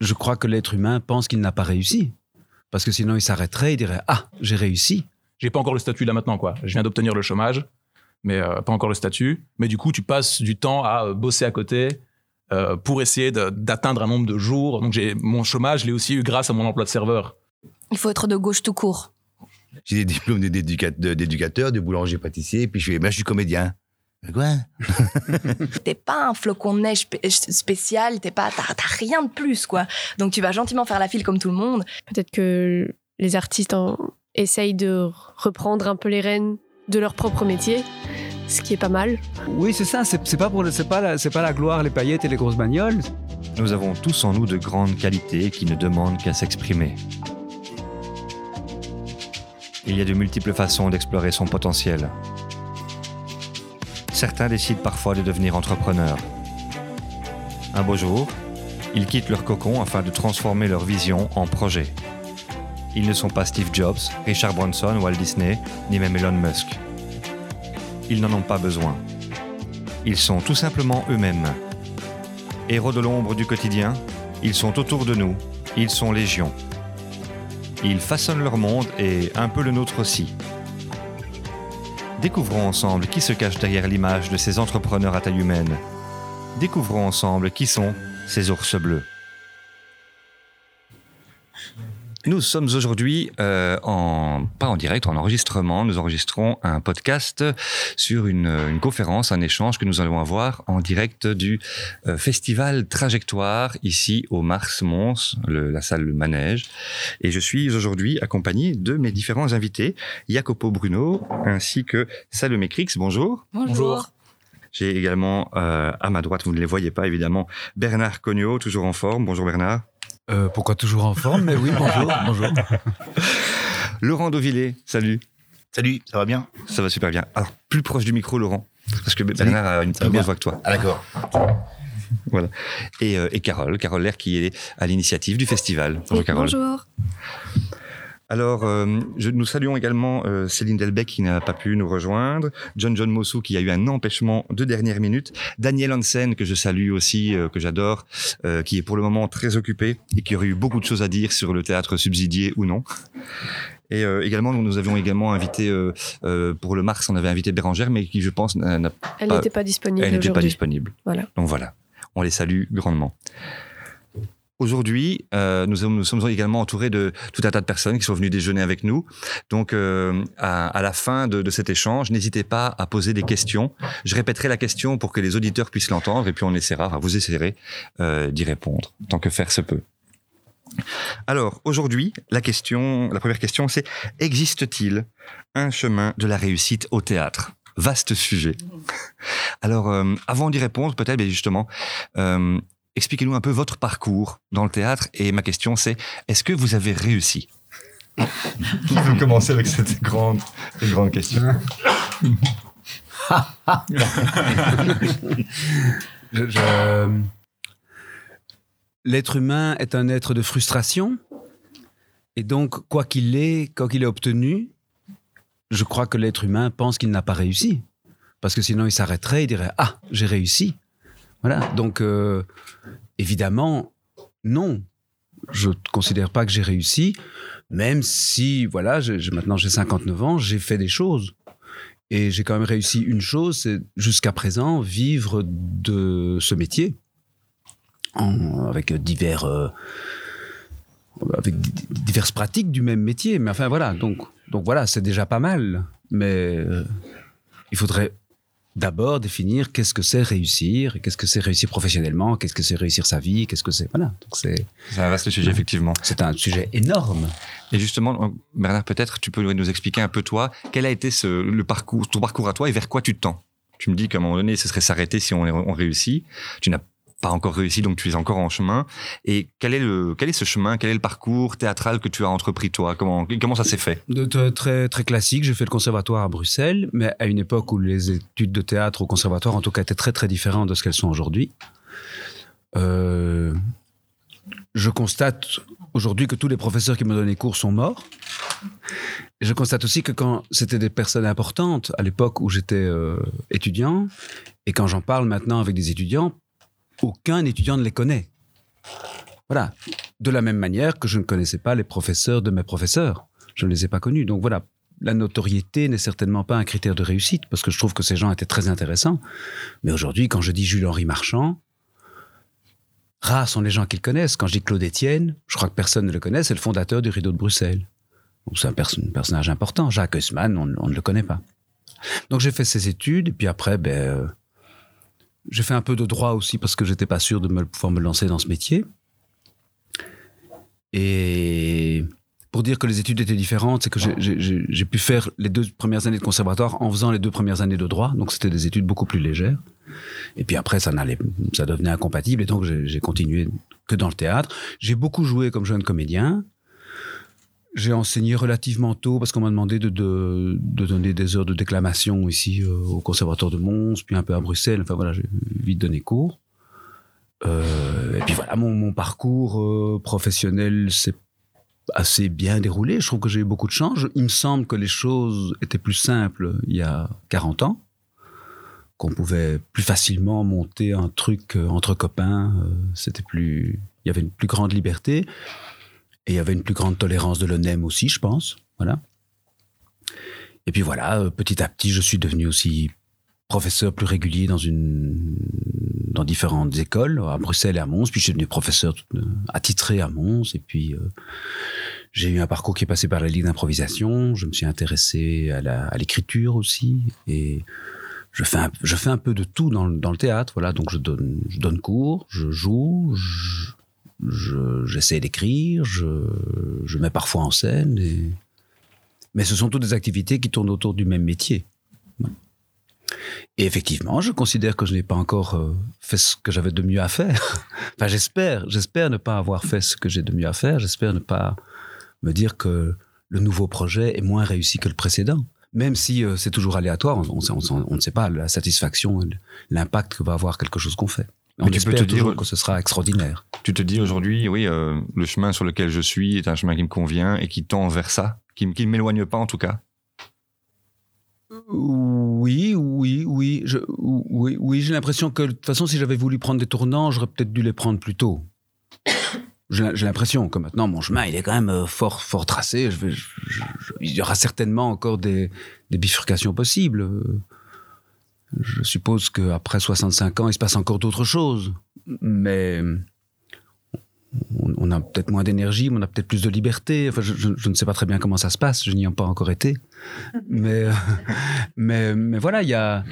je crois que l'être humain pense qu'il n'a pas réussi. Parce que sinon, il s'arrêterait, il dirait Ah, j'ai réussi. J'ai pas encore le statut là maintenant, quoi. Je viens d'obtenir le chômage, mais euh, pas encore le statut. Mais du coup, tu passes du temps à euh, bosser à côté euh, pour essayer d'atteindre un nombre de jours. Donc, j'ai mon chômage, je l'ai aussi eu grâce à mon emploi de serveur. Il faut être de gauche tout court. J'ai des diplômes de- d'éducateur, de boulanger, pâtissier, puis je fais, ben, je suis comédien. Mais Quoi? T'es pas un flocon de neige spé- spécial, t'es pas, t'as t'as rien de plus, quoi. Donc tu vas gentiment faire la file comme tout le monde. Peut-être que les artistes en- essayent de reprendre un peu les rênes de leur propre métier, ce qui est pas mal. Oui, c'est ça. C'est c'est pas, pour le- c'est pas, la- c'est pas la gloire, les paillettes et les grosses bagnoles. Nous avons tous en nous de grandes qualités qui ne demandent qu'à s'exprimer. Il y a de multiples façons d'explorer son potentiel. Certains décident parfois de devenir entrepreneurs. Un beau jour, ils quittent leur cocon afin de transformer leur vision en projet. Ils ne sont pas Steve Jobs, Richard Branson, Walt Disney, ni même Elon Musk. Ils n'en ont pas besoin. Ils sont tout simplement eux-mêmes. Héros de l'ombre du quotidien, ils sont autour de nous, ils sont légion. Ils façonnent leur monde et un peu le nôtre aussi. Découvrons ensemble qui se cache derrière l'image de ces entrepreneurs à taille humaine. Découvrons ensemble qui sont ces ours bleus. Nous sommes aujourd'hui euh, en pas en direct, en enregistrement. Nous enregistrons un podcast sur une, une conférence, un échange que nous allons avoir en direct du euh, festival Trajectoire ici au Mars Mons, le- la salle Manège. Et je suis aujourd'hui accompagné de mes différents invités, Jacopo Bruno ainsi que Salomé Crix. Bonjour. Bonjour. J'ai également euh, à ma droite, vous ne les voyez pas évidemment, Bernard Cognot, toujours en forme. Bonjour Bernard. Euh, pourquoi toujours en forme Mais oui, bonjour. bonjour. Laurent Dauvillé, salut. Salut, ça va bien? Ça va super bien. Alors, plus proche du micro, Laurent. Parce que Bernard a une plus grosse voix que toi. Ah d'accord. Et, euh, et Carole, Carole Lair qui est à l'initiative du festival. Bonjour Carole. Bonjour. Alors, euh, je, nous saluons également euh, Céline Delbecq qui n'a pas pu nous rejoindre, John John Mossou qui a eu un empêchement de dernière minute, Daniel Hansen que je salue aussi, euh, que j'adore, euh, qui est pour le moment très occupé et qui aurait eu beaucoup de choses à dire sur le théâtre subsidié ou non. Et euh, également, nous, nous avions également invité euh, euh, pour le Mars, on avait invité Bérangère, mais qui, je pense, n'a n'a Elle Pas- n'était pas disponible elle n'était pas disponible. Voilà. Donc voilà, on les salue grandement. Aujourd'hui, euh, nous, nous sommes également entourés de tout un tas de personnes qui sont venues déjeuner avec nous. Donc, euh, à, à la fin de, de cet échange, n'hésitez pas à poser des questions. Je répéterai la question pour que les auditeurs puissent l'entendre et puis on essaiera, enfin, vous essayerez euh, d'y répondre, tant que faire se peut. Alors, aujourd'hui, la question, la première question, c'est existe-t-il un chemin de la réussite au théâtre? Vaste sujet. Alors, euh, avant d'y répondre, peut-être, ben, justement, euh, expliquez-nous un peu votre parcours dans le théâtre. Et ma question, c'est est-ce que vous avez réussi? Qui veut commencer avec cette grande, cette grande question Je- je- L'être humain est un être de frustration. Et donc, quoi qu'il ait, quoi qu'il ait obtenu, je crois que l'être humain pense qu'il n'a pas réussi. Parce que sinon, il s'arrêterait, il dirait Ah, j'ai réussi. Voilà. Donc, euh, évidemment, non. Je ne considère pas que j'ai réussi, même si, voilà, maintenant j'ai 59 ans, j'ai fait des choses. Et j'ai quand même réussi une chose, c'est jusqu'à présent vivre de ce métier. Avec divers, euh, avec di- diverses pratiques du même métier. Mais enfin voilà, donc, donc voilà, c'est déjà pas mal. Mais euh, il faudrait d'abord définir qu'est-ce que c'est réussir, qu'est-ce que c'est réussir professionnellement, qu'est-ce que c'est réussir sa vie, qu'est-ce que c'est. Voilà, donc c'est C'est un vaste sujet, effectivement. c'est un sujet énorme. Et justement, Bernard, peut-être tu peux nous expliquer un peu, toi, quel a été ce, le parcours, ton parcours à toi et vers quoi tu te tends? Tu me dis qu'à un moment donné, ce serait s'arrêter si on, on réussit. Tu n'as pas encore réussi, donc tu es encore en chemin. Et quel est, le, quel est ce chemin, quel est le parcours théâtral que tu as entrepris, toi? Comment, comment ça s'est fait? De, très, très classique. J'ai fait le conservatoire à Bruxelles, mais à une époque où les études de théâtre au conservatoire, en tout cas, étaient très, très différentes de ce qu'elles sont aujourd'hui. Euh, je constate aujourd'hui que tous les professeurs qui me donnent les cours sont morts. Je constate aussi que quand c'était des personnes importantes, à l'époque où j'étais euh, étudiant, et quand j'en parle maintenant avec des étudiants, aucun étudiant ne les connaît. Voilà. De la même manière que je ne connaissais pas les professeurs de mes professeurs. Je ne les ai pas connus. Donc voilà, la notoriété n'est certainement pas un critère de réussite, parce que je trouve que ces gens étaient très intéressants. Mais aujourd'hui, quand je dis Jules-Henri Marchand, rares sont les gens qui le connaissent. Quand je dis Claude Étienne, je crois que personne ne le connaît, c'est le fondateur du Rideau de Bruxelles. C'est un personnage important. Jacques Haussmann, on, on ne le connaît pas. Donc j'ai fait ces études, et puis après, ben, euh, j'ai fait un peu de droit aussi, parce que j'étais pas sûr de pouvoir me lancer dans ce métier. Et pour dire que les études étaient différentes, c'est que j'ai- pu faire les deux premières années de conservatoire en faisant les deux premières années de droit. Donc c'était des études beaucoup plus légères. Et puis après, ça ça devenait incompatible. Et donc j'ai continué que dans le théâtre. J'ai beaucoup joué comme jeune comédien. J'ai enseigné relativement tôt parce qu'on m'a demandé de, donner des heures de déclamation ici euh, au conservatoire de Mons, puis un peu à Bruxelles. Enfin voilà, j'ai vite donné cours. Euh, et puis voilà, mon, parcours euh, professionnel s'est assez bien déroulé. Je trouve que j'ai eu beaucoup de chance. Je- Il me semble que les choses étaient plus simples il y a 40 ans, qu'on pouvait plus facilement monter un truc entre copains. C'était plus, il y avait une plus grande liberté et il y avait une plus grande tolérance de l'ONEM aussi, je pense. Voilà. Et puis voilà, euh, petit à petit, je suis devenu aussi professeur plus régulier dans une dans différentes écoles à Bruxelles et à Mons. Puis je suis devenu professeur euh, attitré à Mons. Et puis euh, j'ai eu un parcours qui est passé par la ligue d'improvisation. Je me suis intéressé à la- à l'écriture aussi. Et je fais un, je fais un peu de tout dans, dans le théâtre. Voilà. Donc je donne je donne cours je joue je- j'essaie d'écrire je, je mets parfois en scène mais ce sont toutes des activités qui tournent autour du même métier et effectivement, je considère que je n'ai pas encore euh, fait ce que j'avais de mieux à faire. enfin, j'espère, j'espère ne pas avoir fait ce que j'ai de mieux à faire. J'espère ne pas me dire que le nouveau projet est moins réussi que le précédent. Même si euh, c'est toujours aléatoire, on ne sait pas la satisfaction, l'impact que va avoir quelque chose qu'on fait. On Mais tu peux te dire- que ce sera extraordinaire. Tu te dis aujourd'hui, oui, euh, le chemin sur lequel je suis est un chemin qui me convient et qui tend vers ça, qui, ne m'éloigne pas en tout cas. Oui, oui, oui. Je, oui, oui j'ai l'impression que de toute façon, si j'avais voulu prendre des tournants, j'aurais peut-être dû les prendre plus tôt. J'ai l'impression que maintenant, mon chemin, il est quand même euh, fort, fort tracé. Je vais, je- je- je- il y aura certainement encore des, des bifurcations possibles. Je suppose qu'après 65 ans, il se passe encore d'autres choses. Mais on, on a peut-être moins d'énergie, mais on a peut-être plus de liberté. Enfin, je, je- je ne sais pas très bien comment ça se passe. Je n'y ai pas encore été. Mais, mais, mais voilà, il y a,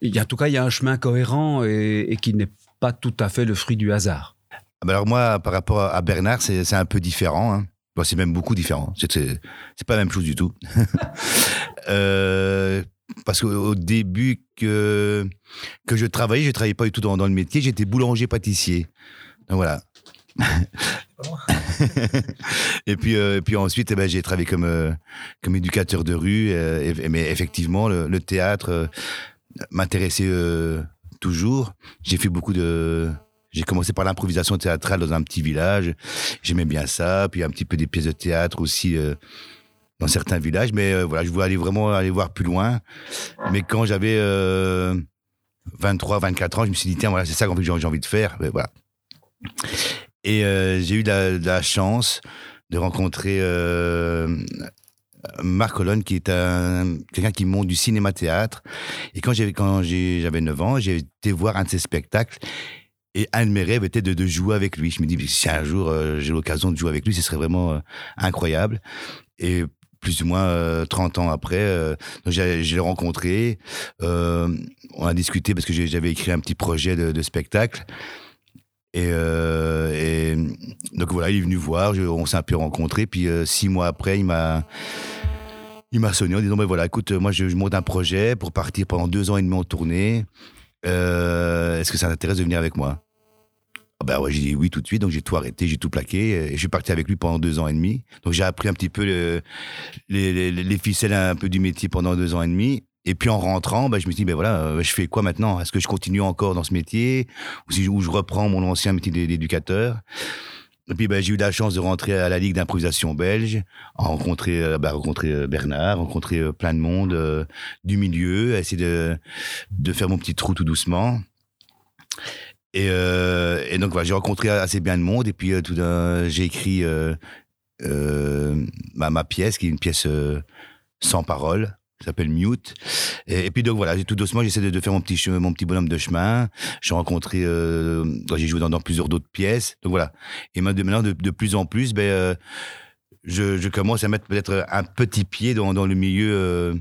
il y a, en tout cas, il y a un chemin cohérent et, et qui n'est pas tout à fait le fruit du hasard. Ah bah alors moi, par rapport à Bernard, c'est c'est un peu différent. hein. Bon, c'est même beaucoup différent. C'est c'est- c'est pas la même chose du tout. Euh, parce qu'au au début que, que je travaillais, je travaillais pas du tout dans, dans le métier. J'étais boulanger-pâtissier. Donc voilà. et puis euh, et puis ensuite eh ben, j'ai travaillé comme euh, comme éducateur de rue euh, et- mais effectivement le, le théâtre m'intéressait toujours j'ai fait beaucoup de j'ai commencé par l'improvisation théâtrale dans un petit village j'aimais bien ça puis un petit peu des pièces de théâtre aussi dans certains villages mais euh, voilà je voulais vraiment aller voir plus loin mais quand j'avais euh, 23 24 ans je me suis dit tiens voilà c'est ça qu'en fait j'ai envie de faire Ben, voilà et euh, j'ai eu la, chance de rencontrer euh, Marc Colonne, qui est un, quelqu'un qui monte du cinéma-théâtre. Et quand j'avais, quand j'ai- j'avais 9 ans, j'ai été voir un de ses spectacles. Et un de mes rêves était de, jouer avec lui. Je me dis, si un jour euh, j'ai l'occasion de jouer avec lui, ce serait vraiment euh, incroyable. Et plus ou moins euh, 30 ans après, euh, j'ai, rencontré. Euh, on a discuté parce que j'avais écrit un petit projet de, spectacle. Et, euh, donc voilà, il est venu voir, on s'est un peu rencontrés. Puis euh, six mois après, il m'a, il m'a sonné en disant ben voilà, écoute, moi je, je monte un projet pour partir pendant deux ans et demi en tournée. Euh, Est-ce que ça t'intéresse de venir avec moi? Ah ben ouais, j'ai dit oui tout de suite, donc j'ai tout arrêté, j'ai tout plaqué, et je suis parti avec lui pendant deux ans et demi. Donc j'ai appris un petit peu le- les, les- les ficelles un peu du métier pendant deux ans et demi. Et puis en rentrant, ben, je me suis dit, ben voilà, euh, je fais quoi maintenant? Est-ce que je continue encore dans ce métier? Ou, si, je- ou je reprends mon ancien métier d'é- d'éducateur? Et puis ben, j'ai eu la chance de rentrer à la Ligue d'improvisation belge, rencontrer, euh, ben, rencontrer euh, Bernard, rencontrer euh, plein de monde euh, du milieu, essayer de, de faire mon petit trou tout doucement. Et, euh, et donc voilà, j'ai rencontré assez bien de monde. Et puis euh, tout d'un, j'ai écrit euh, euh, ma, ma pièce, qui est une pièce euh, sans parole, qui s'appelle Mute. Et, puis donc voilà, tout doucement, j'essaie de, faire mon petit, mon petit bonhomme de chemin. J'ai rencontré, euh, j'ai joué dans, dans plusieurs d'autres pièces. Donc voilà. Et maintenant, de, de plus en plus, ben, euh, je, je commence à mettre peut-être un petit pied dans, dans le milieu euh,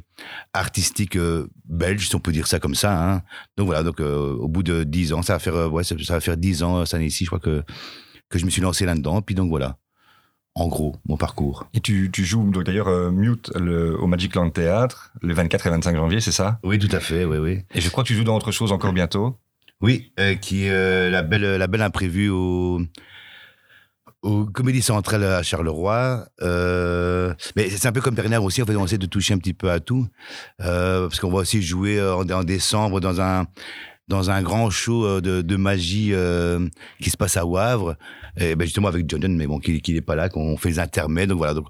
artistique euh, belge, si on peut dire ça comme ça. Hein. Donc voilà, donc euh, au bout de dix ans, ça va faire ouais, ça, ça va faire dix ans cette année-ci, je crois que que je me suis lancé là-dedans. Puis donc voilà, en gros, mon parcours. Et tu, tu joues donc d'ailleurs Mute le- au Magic Land Théâtre le 24 et 25 janvier, c'est ça? Oui, tout à fait, oui, oui. Et je crois que tu joues dans autre chose encore bientôt? Oui, qui est la belle la belle imprévue au au Comédie Centrale à Charleroi. Euh, mais c'est un peu comme Bernard aussi, en fait, on essaie de toucher un petit peu à tout. Euh, parce qu'on va aussi jouer euh, en, décembre dans un dans un grand show euh, de, de magie euh, qui se passe à Wavre. Et ben justement avec Jordan, mais bon, qui n'est pas là, qu'on fait les intermèdes. Donc voilà, donc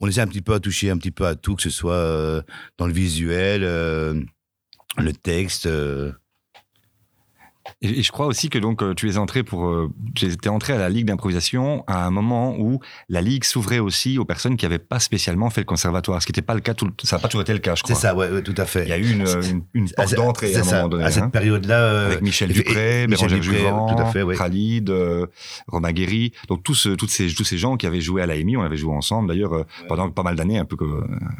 on essaie un petit peu à toucher un petit peu à tout, que ce soit euh, dans le visuel, le texte. Et, je crois aussi que donc euh, tu es entré pour, euh, tu étais entré à la ligue d'improvisation à un moment où la ligue s'ouvrait aussi aux personnes qui n'avaient pas spécialement fait le conservatoire, ce qui n'était pas le cas, tout, ça n'a pas toujours été le cas, je C'est crois. ça, ouais, ouais, tout à fait. Il y a eu une, une, une porte c'est- d'entrée c'est à un ça, moment donné. À cette hein. période-là. euh, avec Michel Dupré, Bérangère Dupré, Juvent, tout à fait, oui. Khalid, euh, Romain Guéry. Donc tous, toutes ces, tous ces gens qui avaient joué à l'AMI, on avait joué ensemble d'ailleurs euh, pendant pas mal d'années, un peu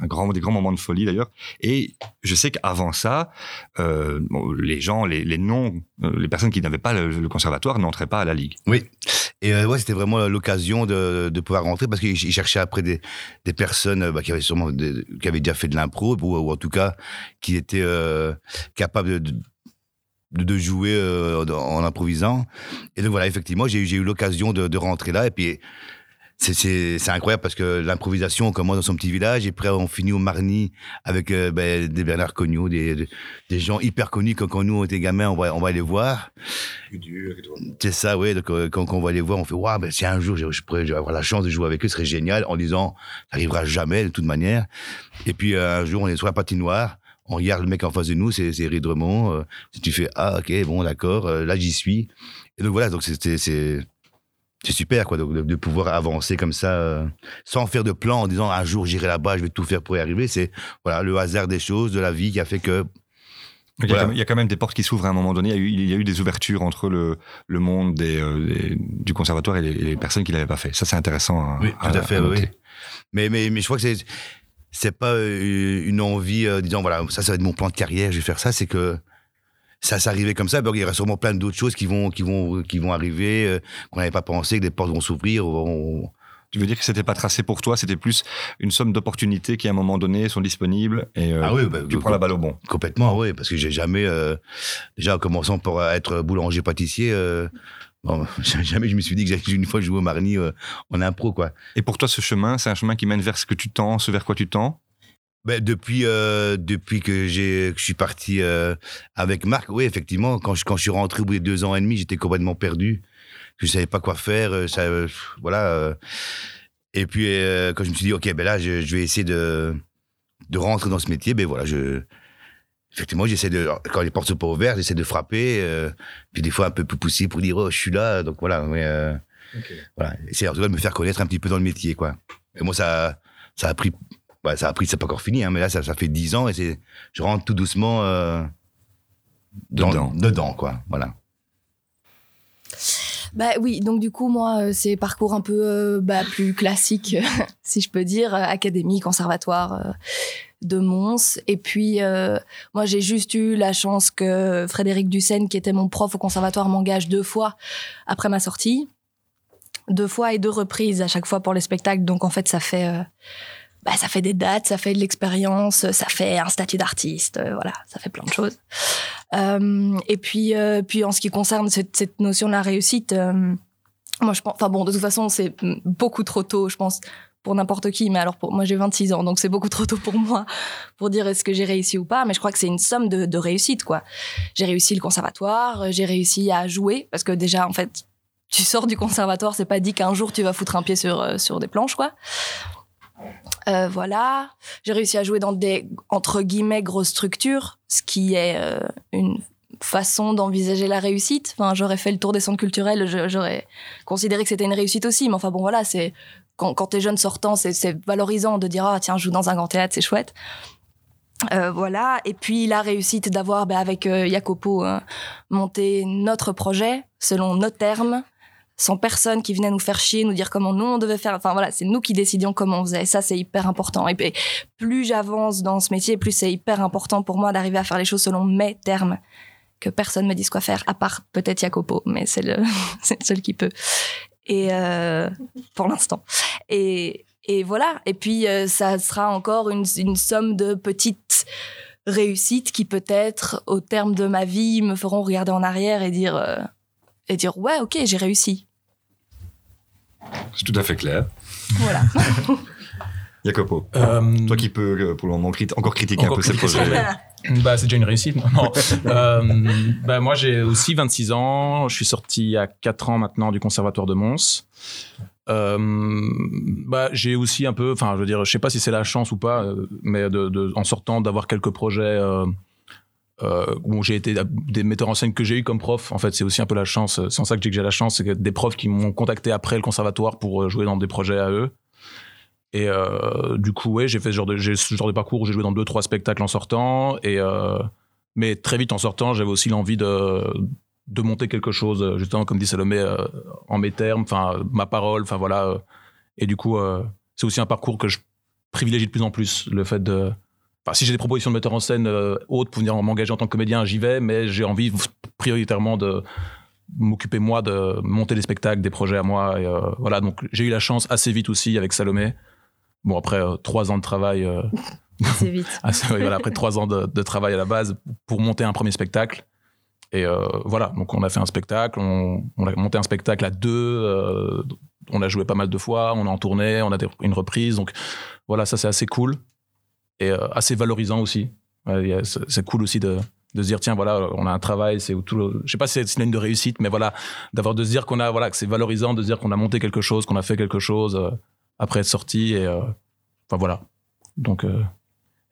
un grand, des grands moments de folie d'ailleurs. Et je sais qu'avant ça, euh, bon, les gens, les, les noms, les personnes qui n'avaient pas le, conservatoire n'entraient pas à la ligue. Oui. Et euh, ouais, c'était vraiment l'occasion de, pouvoir rentrer parce qu'ils cherchaient après des, personnes euh, bah, qui avaient sûrement qui avaient déjà fait de l'impro ou, en tout cas qui étaient euh, capables de, jouer euh, en, improvisant. Et donc voilà, effectivement, j'ai eu- j'ai eu l'occasion de, de rentrer là et puis. C'est- C'est c'est incroyable parce que l'improvisation, on commence dans son petit village et après on finit au Marny avec euh, ben, des Bernard Cognot, des, des, gens hyper connus que quand nous on était gamins, on va, on va les voir. C'est ça, oui. Donc, euh, quand, quand on va les voir, on fait Waouh, ben, si un jour je, je pourrais avoir la chance de jouer avec eux, ce serait génial, en disant Ça n'arrivera jamais, de toute manière. Et puis, euh, un jour, on est sur la patinoire, on regarde le mec en face de nous, c'est c'est Ridremont. euh, si tu fais Ah, ok, bon, d'accord, euh, là, j'y suis. Et donc, voilà, donc c'était- c'est. Super, quoi, de, de pouvoir avancer comme ça, euh, sans faire de plan, en disant un jour j'irai là-bas, je vais tout faire pour y arriver. C'est voilà le hasard des choses, de la vie qui a fait que Il, y a Voilà. quand même, il y a quand même des portes qui s'ouvrent à un moment donné. Il y a eu, il y a eu des ouvertures entre le, le monde des, euh, des- du conservatoire et les, personnes qui l'avaient pas fait. Ça, c'est intéressant. à- Oui, tout à, fait, oui. Mais, mais, mais je crois que c'est, c'est pas euh, une envie, euh, disant, voilà, ça, ça va être mon plan de carrière, je vais faire ça, c'est que ça s'est arrivé comme ça. Il y aura sûrement plein d'autres choses qui vont, qui vont, qui vont arriver, euh, qu'on n'avait pas pensé, que des portes vont s'ouvrir. on- Tu veux dire que c'était pas tracé pour toi, c'était plus une somme d'opportunités qui, à un moment donné, sont disponibles et euh, Ah oui, bah, tu prends la balle au bon. Complètement, oui, parce que j'ai jamais, euh, déjà en commençant par être boulanger-pâtissier, bon, jamais je me suis dit que j'allais une fois jouer au Marny euh, en impro, quoi. Et pour toi, ce chemin, c'est un chemin qui mène vers ce que tu tends, ce vers quoi tu tends? Ben, depuis, euh, depuis que, j'ai, que je suis parti euh, avec Marc, oui, effectivement, quand je, quand je suis rentré au bout de deux ans et demi, j'étais complètement perdu. Je savais pas quoi faire. euh, Ça, euh, voilà. euh. Et puis, euh, quand je me suis dit, OK, ben là, je, je vais essayer de, de rentrer dans ce métier, ben voilà, je. Effectivement, j'essaie de. Quand les portes sont pas ouvertes, j'essaie de frapper. euh, puis des fois, un peu plus poussé pour dire, oh, je suis là. Donc voilà. Mais, euh, voilà. Essayer en tout cas de me faire connaître un petit peu dans le métier, quoi. Et moi, ça, ça a pris bah, ça a pris, c'est pas encore fini, hein, mais là, ça, ça fait dix ans et c'est, je rentre tout doucement euh, dans- Dedans. dedans, quoi. Voilà. Bah oui, donc du coup, moi, euh, c'est parcours un peu euh, bah, plus classique, si je peux dire, académie, conservatoire euh, de Mons. Et puis, euh, moi, j'ai juste eu la chance que Frédéric Dussen, qui était mon prof au conservatoire, m'engage deux fois après ma sortie. Deux fois et deux reprises à chaque fois pour les spectacles. Donc, en fait, ça fait... bah, ça fait des dates, ça fait de l'expérience, ça fait un statut d'artiste, euh, voilà, ça fait plein de choses. Euh, et puis, euh, puis en ce qui concerne cette, cette notion de la réussite, moi je pense, enfin bon, de toute façon c'est beaucoup trop tôt, je pense, pour n'importe qui. Mais alors pour moi j'ai 26 ans, donc c'est beaucoup trop tôt pour moi pour dire est-ce que j'ai réussi ou pas. Mais je crois que c'est une somme de, de réussite quoi. J'ai réussi le conservatoire, j'ai réussi à jouer parce que déjà en fait tu sors du conservatoire, c'est pas dit qu'un jour tu vas foutre un pied sur sur des planches quoi. Euh, voilà, j'ai réussi à jouer dans des entre guillemets grosses structures, ce qui est euh, une façon d'envisager la réussite. J'aurais fait le tour des centres culturels, j'aurais considéré que c'était une réussite aussi. Mais enfin bon, voilà, c'est quand, t'es jeune sortant, c'est- valorisant de dire ah tiens, je joue dans un grand théâtre, c'est chouette. Euh, voilà. Et puis la réussite d'avoir, bah, avec Jacopo, euh, monté notre projet selon nos termes, sans personne qui venait nous faire chier, nous dire comment nous on devait faire. Enfin voilà, c'est nous qui décidions comment on faisait. Ça, c'est hyper important. Et plus j'avance dans ce métier, plus c'est hyper important pour moi d'arriver à faire les choses selon mes termes. Que personne me dise quoi faire, à part peut-être Jacopo, mais c'est le, seul qui peut. Et euh, pour l'instant. Et, voilà. Et puis, euh, ça sera encore une, une somme de petites réussites qui, peut-être, au terme de ma vie, me feront regarder en arrière et dire, euh, et dire ouais, ok, j'ai réussi. C'est tout à fait clair. Voilà. Jacopo, Euh, toi qui peux euh, pour le moment crit- encore critiquer Encore un peu ces projets. Bah, c'est déjà une réussite. Non. Euh, bah, moi, j'ai aussi 26 ans. Je suis sorti il y a 4 ans maintenant du conservatoire de Mons. Euh, bah, j'ai aussi un peu, enfin, je veux dire, je sais pas si c'est la chance ou pas, mais de, de- en sortant d'avoir quelques projets euh, euh, où j'ai été des metteurs en scène que j'ai eu comme prof. En fait, c'est aussi un peu la chance. C'est en ça que dis que j'ai la chance, c'est que des profs qui m'ont contacté après le conservatoire pour euh, jouer dans des projets à eux. Et euh, du coup, ouais, j'ai fait ce genre de, j'ai ce genre de parcours où j'ai joué dans deux, trois spectacles en sortant. Et, euh, mais très vite en sortant, j'avais aussi l'envie de, de monter quelque chose, justement, comme dit Salomé, euh, en mes termes, enfin, ma parole, enfin voilà. euh. Et du coup, euh, c'est aussi un parcours que je privilégie de plus en plus. Le fait de. Enfin, si j'ai des propositions de metteur en scène euh, hautes pour venir m'engager en tant que comédien, j'y vais, mais j'ai envie prioritairement de m'occuper moi de monter des spectacles, des projets à moi. Et, euh, voilà, donc j'ai eu la chance assez vite aussi avec Salomé. Bon, après euh, trois ans de travail, euh, C'est vite. voilà, après trois ans de, de travail à la base pour monter un premier spectacle. Et voilà, donc on a fait un spectacle, on, on a monté un spectacle à deux, on a joué pas mal de fois, on est en tournée, on a des- une reprise, donc voilà, ça c'est assez cool et euh, assez valorisant aussi. Ouais, c'est cool aussi de, de se dire tiens voilà, on a un travail, c'est tout, le- je sais pas si c'est une de réussite, mais voilà, d'avoir de se dire qu'on a voilà que c'est valorisant, de se dire qu'on a monté quelque chose, qu'on a fait quelque chose euh, après être sorti et euh, enfin voilà. Donc euh,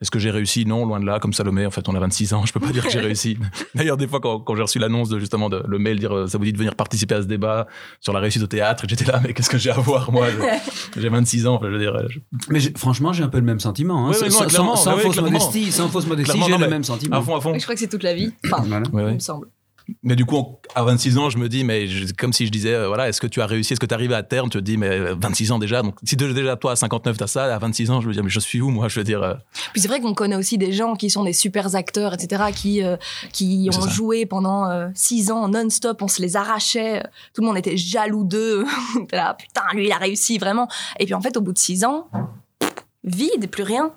est-ce que j'ai réussi? Non, loin de là, comme Salomé. En fait, on a 26 ans, je peux pas dire que j'ai réussi. D'ailleurs, des fois, quand, quand j'ai reçu l'annonce de justement de, le mail dire euh, ça vous dit de venir participer à ce débat sur la réussite au théâtre, j'étais là, mais qu'est-ce que j'ai à voir moi? J'ai 26 ans, enfin, je veux dire. je- Mais franchement, j'ai un peu le même sentiment. hein. Ouais, sans, non, sans- fausse modestie, sans fausse modestie, j'ai le même sentiment. à fond, à fond. Je crois que c'est toute la vie. Enfin, Voilà. Il me semble. Mais du coup, à 26 ans, je me dis, mais je- comme si je disais, euh, voilà, est-ce que tu as réussi Est-ce que tu es arrivé à terme? Tu te dis, mais euh, 26 ans déjà. Donc, si déjà toi, à 59, t'as ça, à 26 ans, je veux dire, mais je suis où, moi? Je veux dire, euh, Puis c'est vrai qu'on connaît aussi des gens qui sont des super acteurs, etc., qui, euh, qui ont joué pendant euh, six ans non-stop, on se les arrachait, tout le monde était jaloux d'eux. Là, putain, lui, il a réussi vraiment. Et puis en fait, au bout de six ans, vide, plus rien.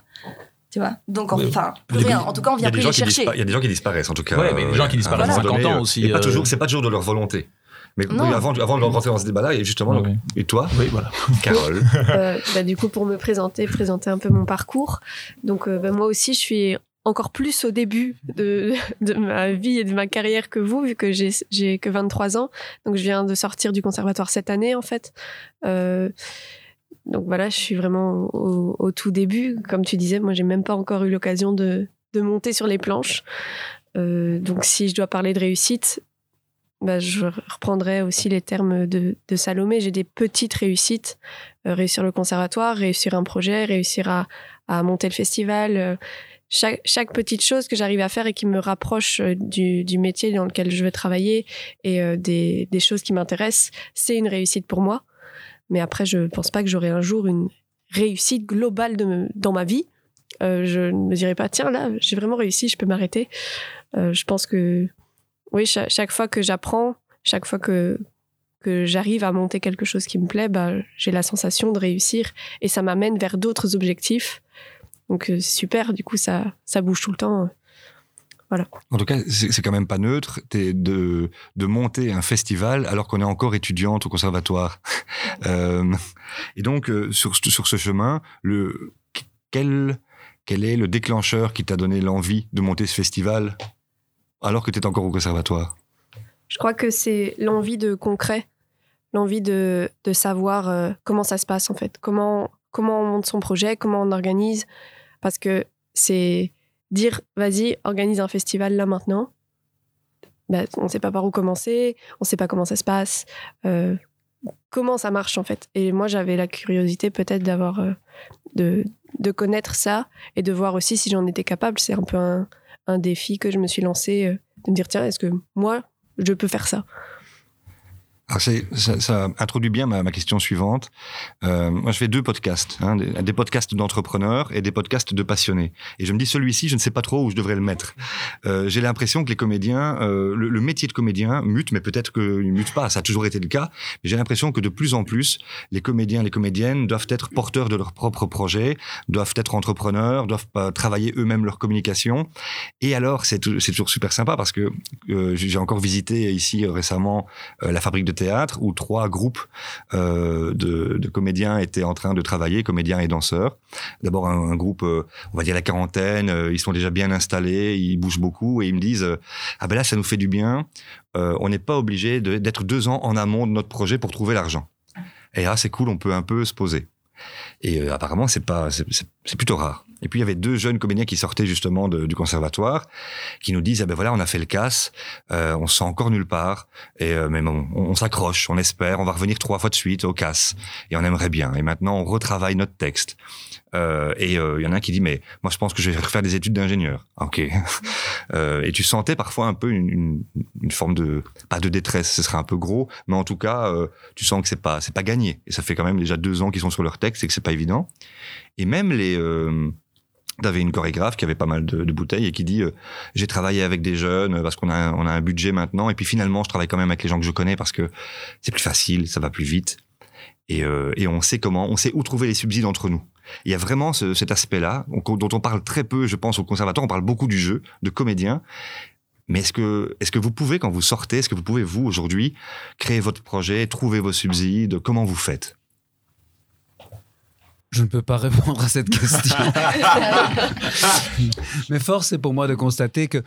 Tu vois? Donc, Oui. enfin, plus rien. En tout cas, on Il y a vient des plus gens les qui chercher. il y a des gens qui disparaissent en tout cas. Ouais, mais des gens qui euh, disparaissent à un à moment 50 donné, ans aussi, Et pas euh, toujours, c'est pas toujours de leur volonté. Mais oui, avant, avant de rentrer dans ce débat-là, et justement, donc, et toi, oui, voilà. Carole, Euh, bah, du coup, pour me présenter, présenter un peu mon parcours. Donc, euh, bah, moi aussi, je suis encore plus au début de, de ma vie et de ma carrière que vous, vu que j'ai j'ai que 23 ans. Donc, je viens de sortir du conservatoire cette année, en fait. Euh, donc voilà, je suis vraiment au, tout début. Comme tu disais, moi, j'ai même pas encore eu l'occasion de, monter sur les planches. Euh, donc, si je dois parler de réussite, bah, je reprendrai aussi les termes de, Salomé. J'ai des petites réussites euh, réussir le conservatoire, réussir un projet, réussir à, monter le festival. euh, chaque, petite chose que j'arrive à faire et qui me rapproche du, métier dans lequel je vais travailler et des choses qui m'intéressent, c'est une réussite pour moi. Mais après, je ne pense pas que j'aurai un jour une réussite globale dans ma vie. Euh, je ne me dirai pas, tiens, là, j'ai vraiment réussi, je peux m'arrêter. Euh, je pense que, oui, cha- chaque, fois que j'apprends, chaque fois que, que j'arrive à monter quelque chose qui me plaît, bah, j'ai la sensation de réussir et ça m'amène vers d'autres objectifs. Donc euh, c'est super, du coup ça, ça bouge tout le temps. En tout cas, c'est quand même pas neutre de, de monter un festival alors qu'on est encore étudiante au conservatoire. Euh, et donc, euh, sur, sur ce chemin, le, quel, quel est le déclencheur qui t'a donné l'envie de monter ce festival alors que tu es encore au conservatoire? Je crois que c'est l'envie de concret, l'envie de, de savoir euh, comment ça se passe en fait, comment, comment on monte son projet, comment on organise, parce que c'est dire vas-y, organise un festival là maintenant. bah, on ne sait pas par où commencer, on ne sait pas comment ça se passe, euh, comment ça marche en fait. Et moi, j'avais la curiosité peut-être d'avoir, euh, de, de connaître ça et de voir aussi si j'en étais capable. C'est un peu un, un défi que je me suis lancé, euh, de me dire tiens, est-ce que moi, je peux faire ça? Alors ça, ça introduit bien ma, ma question suivante. Euh, moi, je fais deux podcasts, hein, des, podcasts d'entrepreneurs et des podcasts de passionnés. Et je me dis, celui-ci, je ne sais pas trop où je devrais le mettre. Euh, J'ai l'impression que les comédiens, euh, le, le métier de comédien mute, mais peut-être qu'il mute pas. Ça a toujours été le cas. Mais j'ai l'impression que de plus en plus, les comédiens, les comédiennes doivent être porteurs de leur propre projet, doivent être entrepreneurs, doivent euh, travailler eux-mêmes leur communication. Et alors, c'est tou- c'est toujours super sympa parce que euh, j'ai encore visité ici euh, récemment la fabrique de théâtre où trois groupes euh, de, comédiens étaient en train de travailler, comédiens et danseurs. D'abord un, groupe, euh, on va dire la quarantaine, euh, ils sont déjà bien installés, ils bougent beaucoup et ils me disent ah ben là ça nous fait du bien, on n'est pas obligé d'être deux ans en amont de notre projet pour trouver l'argent. Et là c'est cool, on peut un peu se poser. Et euh, apparemment c'est pas, c'est- plutôt rare. Et puis il y avait deux jeunes comédiens qui sortaient justement de- du conservatoire, qui nous disent ah ben voilà on a fait le casse, euh, on se sent encore nulle part, et euh, mais bon, on, on s'accroche, on espère, on va revenir trois fois de suite au casse, et on aimerait bien. Et maintenant on retravaille notre texte. Euh, et euh, il y en a un qui dit mais moi je pense que je vais refaire des études d'ingénieur. Ah, Ok. Euh, et tu sentais parfois un peu une, une, une forme de pas de détresse, ce serait un peu gros, mais en tout cas tu sens que c'est pas c'est pas gagné. Et ça fait quand même déjà deux ans qu'ils sont sur leur texte et que c'est pas évident. Et même les T'avais une chorégraphe qui avait pas mal de, de bouteilles et qui dit euh, j'ai travaillé avec des jeunes parce qu'on a un- on a un budget maintenant et puis finalement je travaille quand même avec les gens que je connais parce que c'est plus facile, ça va plus vite et, euh, et on sait comment, on sait où trouver les subsides entre nous. Il y a vraiment ce- cet aspect-là on- dont on parle très peu, je pense, au conservatoire. On parle beaucoup du jeu, de comédien. Mais est-ce que, est-ce que vous pouvez, quand vous sortez, est-ce que vous pouvez, vous, aujourd'hui, créer votre projet, trouver vos subsides? Comment vous faites? Je ne peux pas répondre à cette question. Mais force est pour moi de constater que.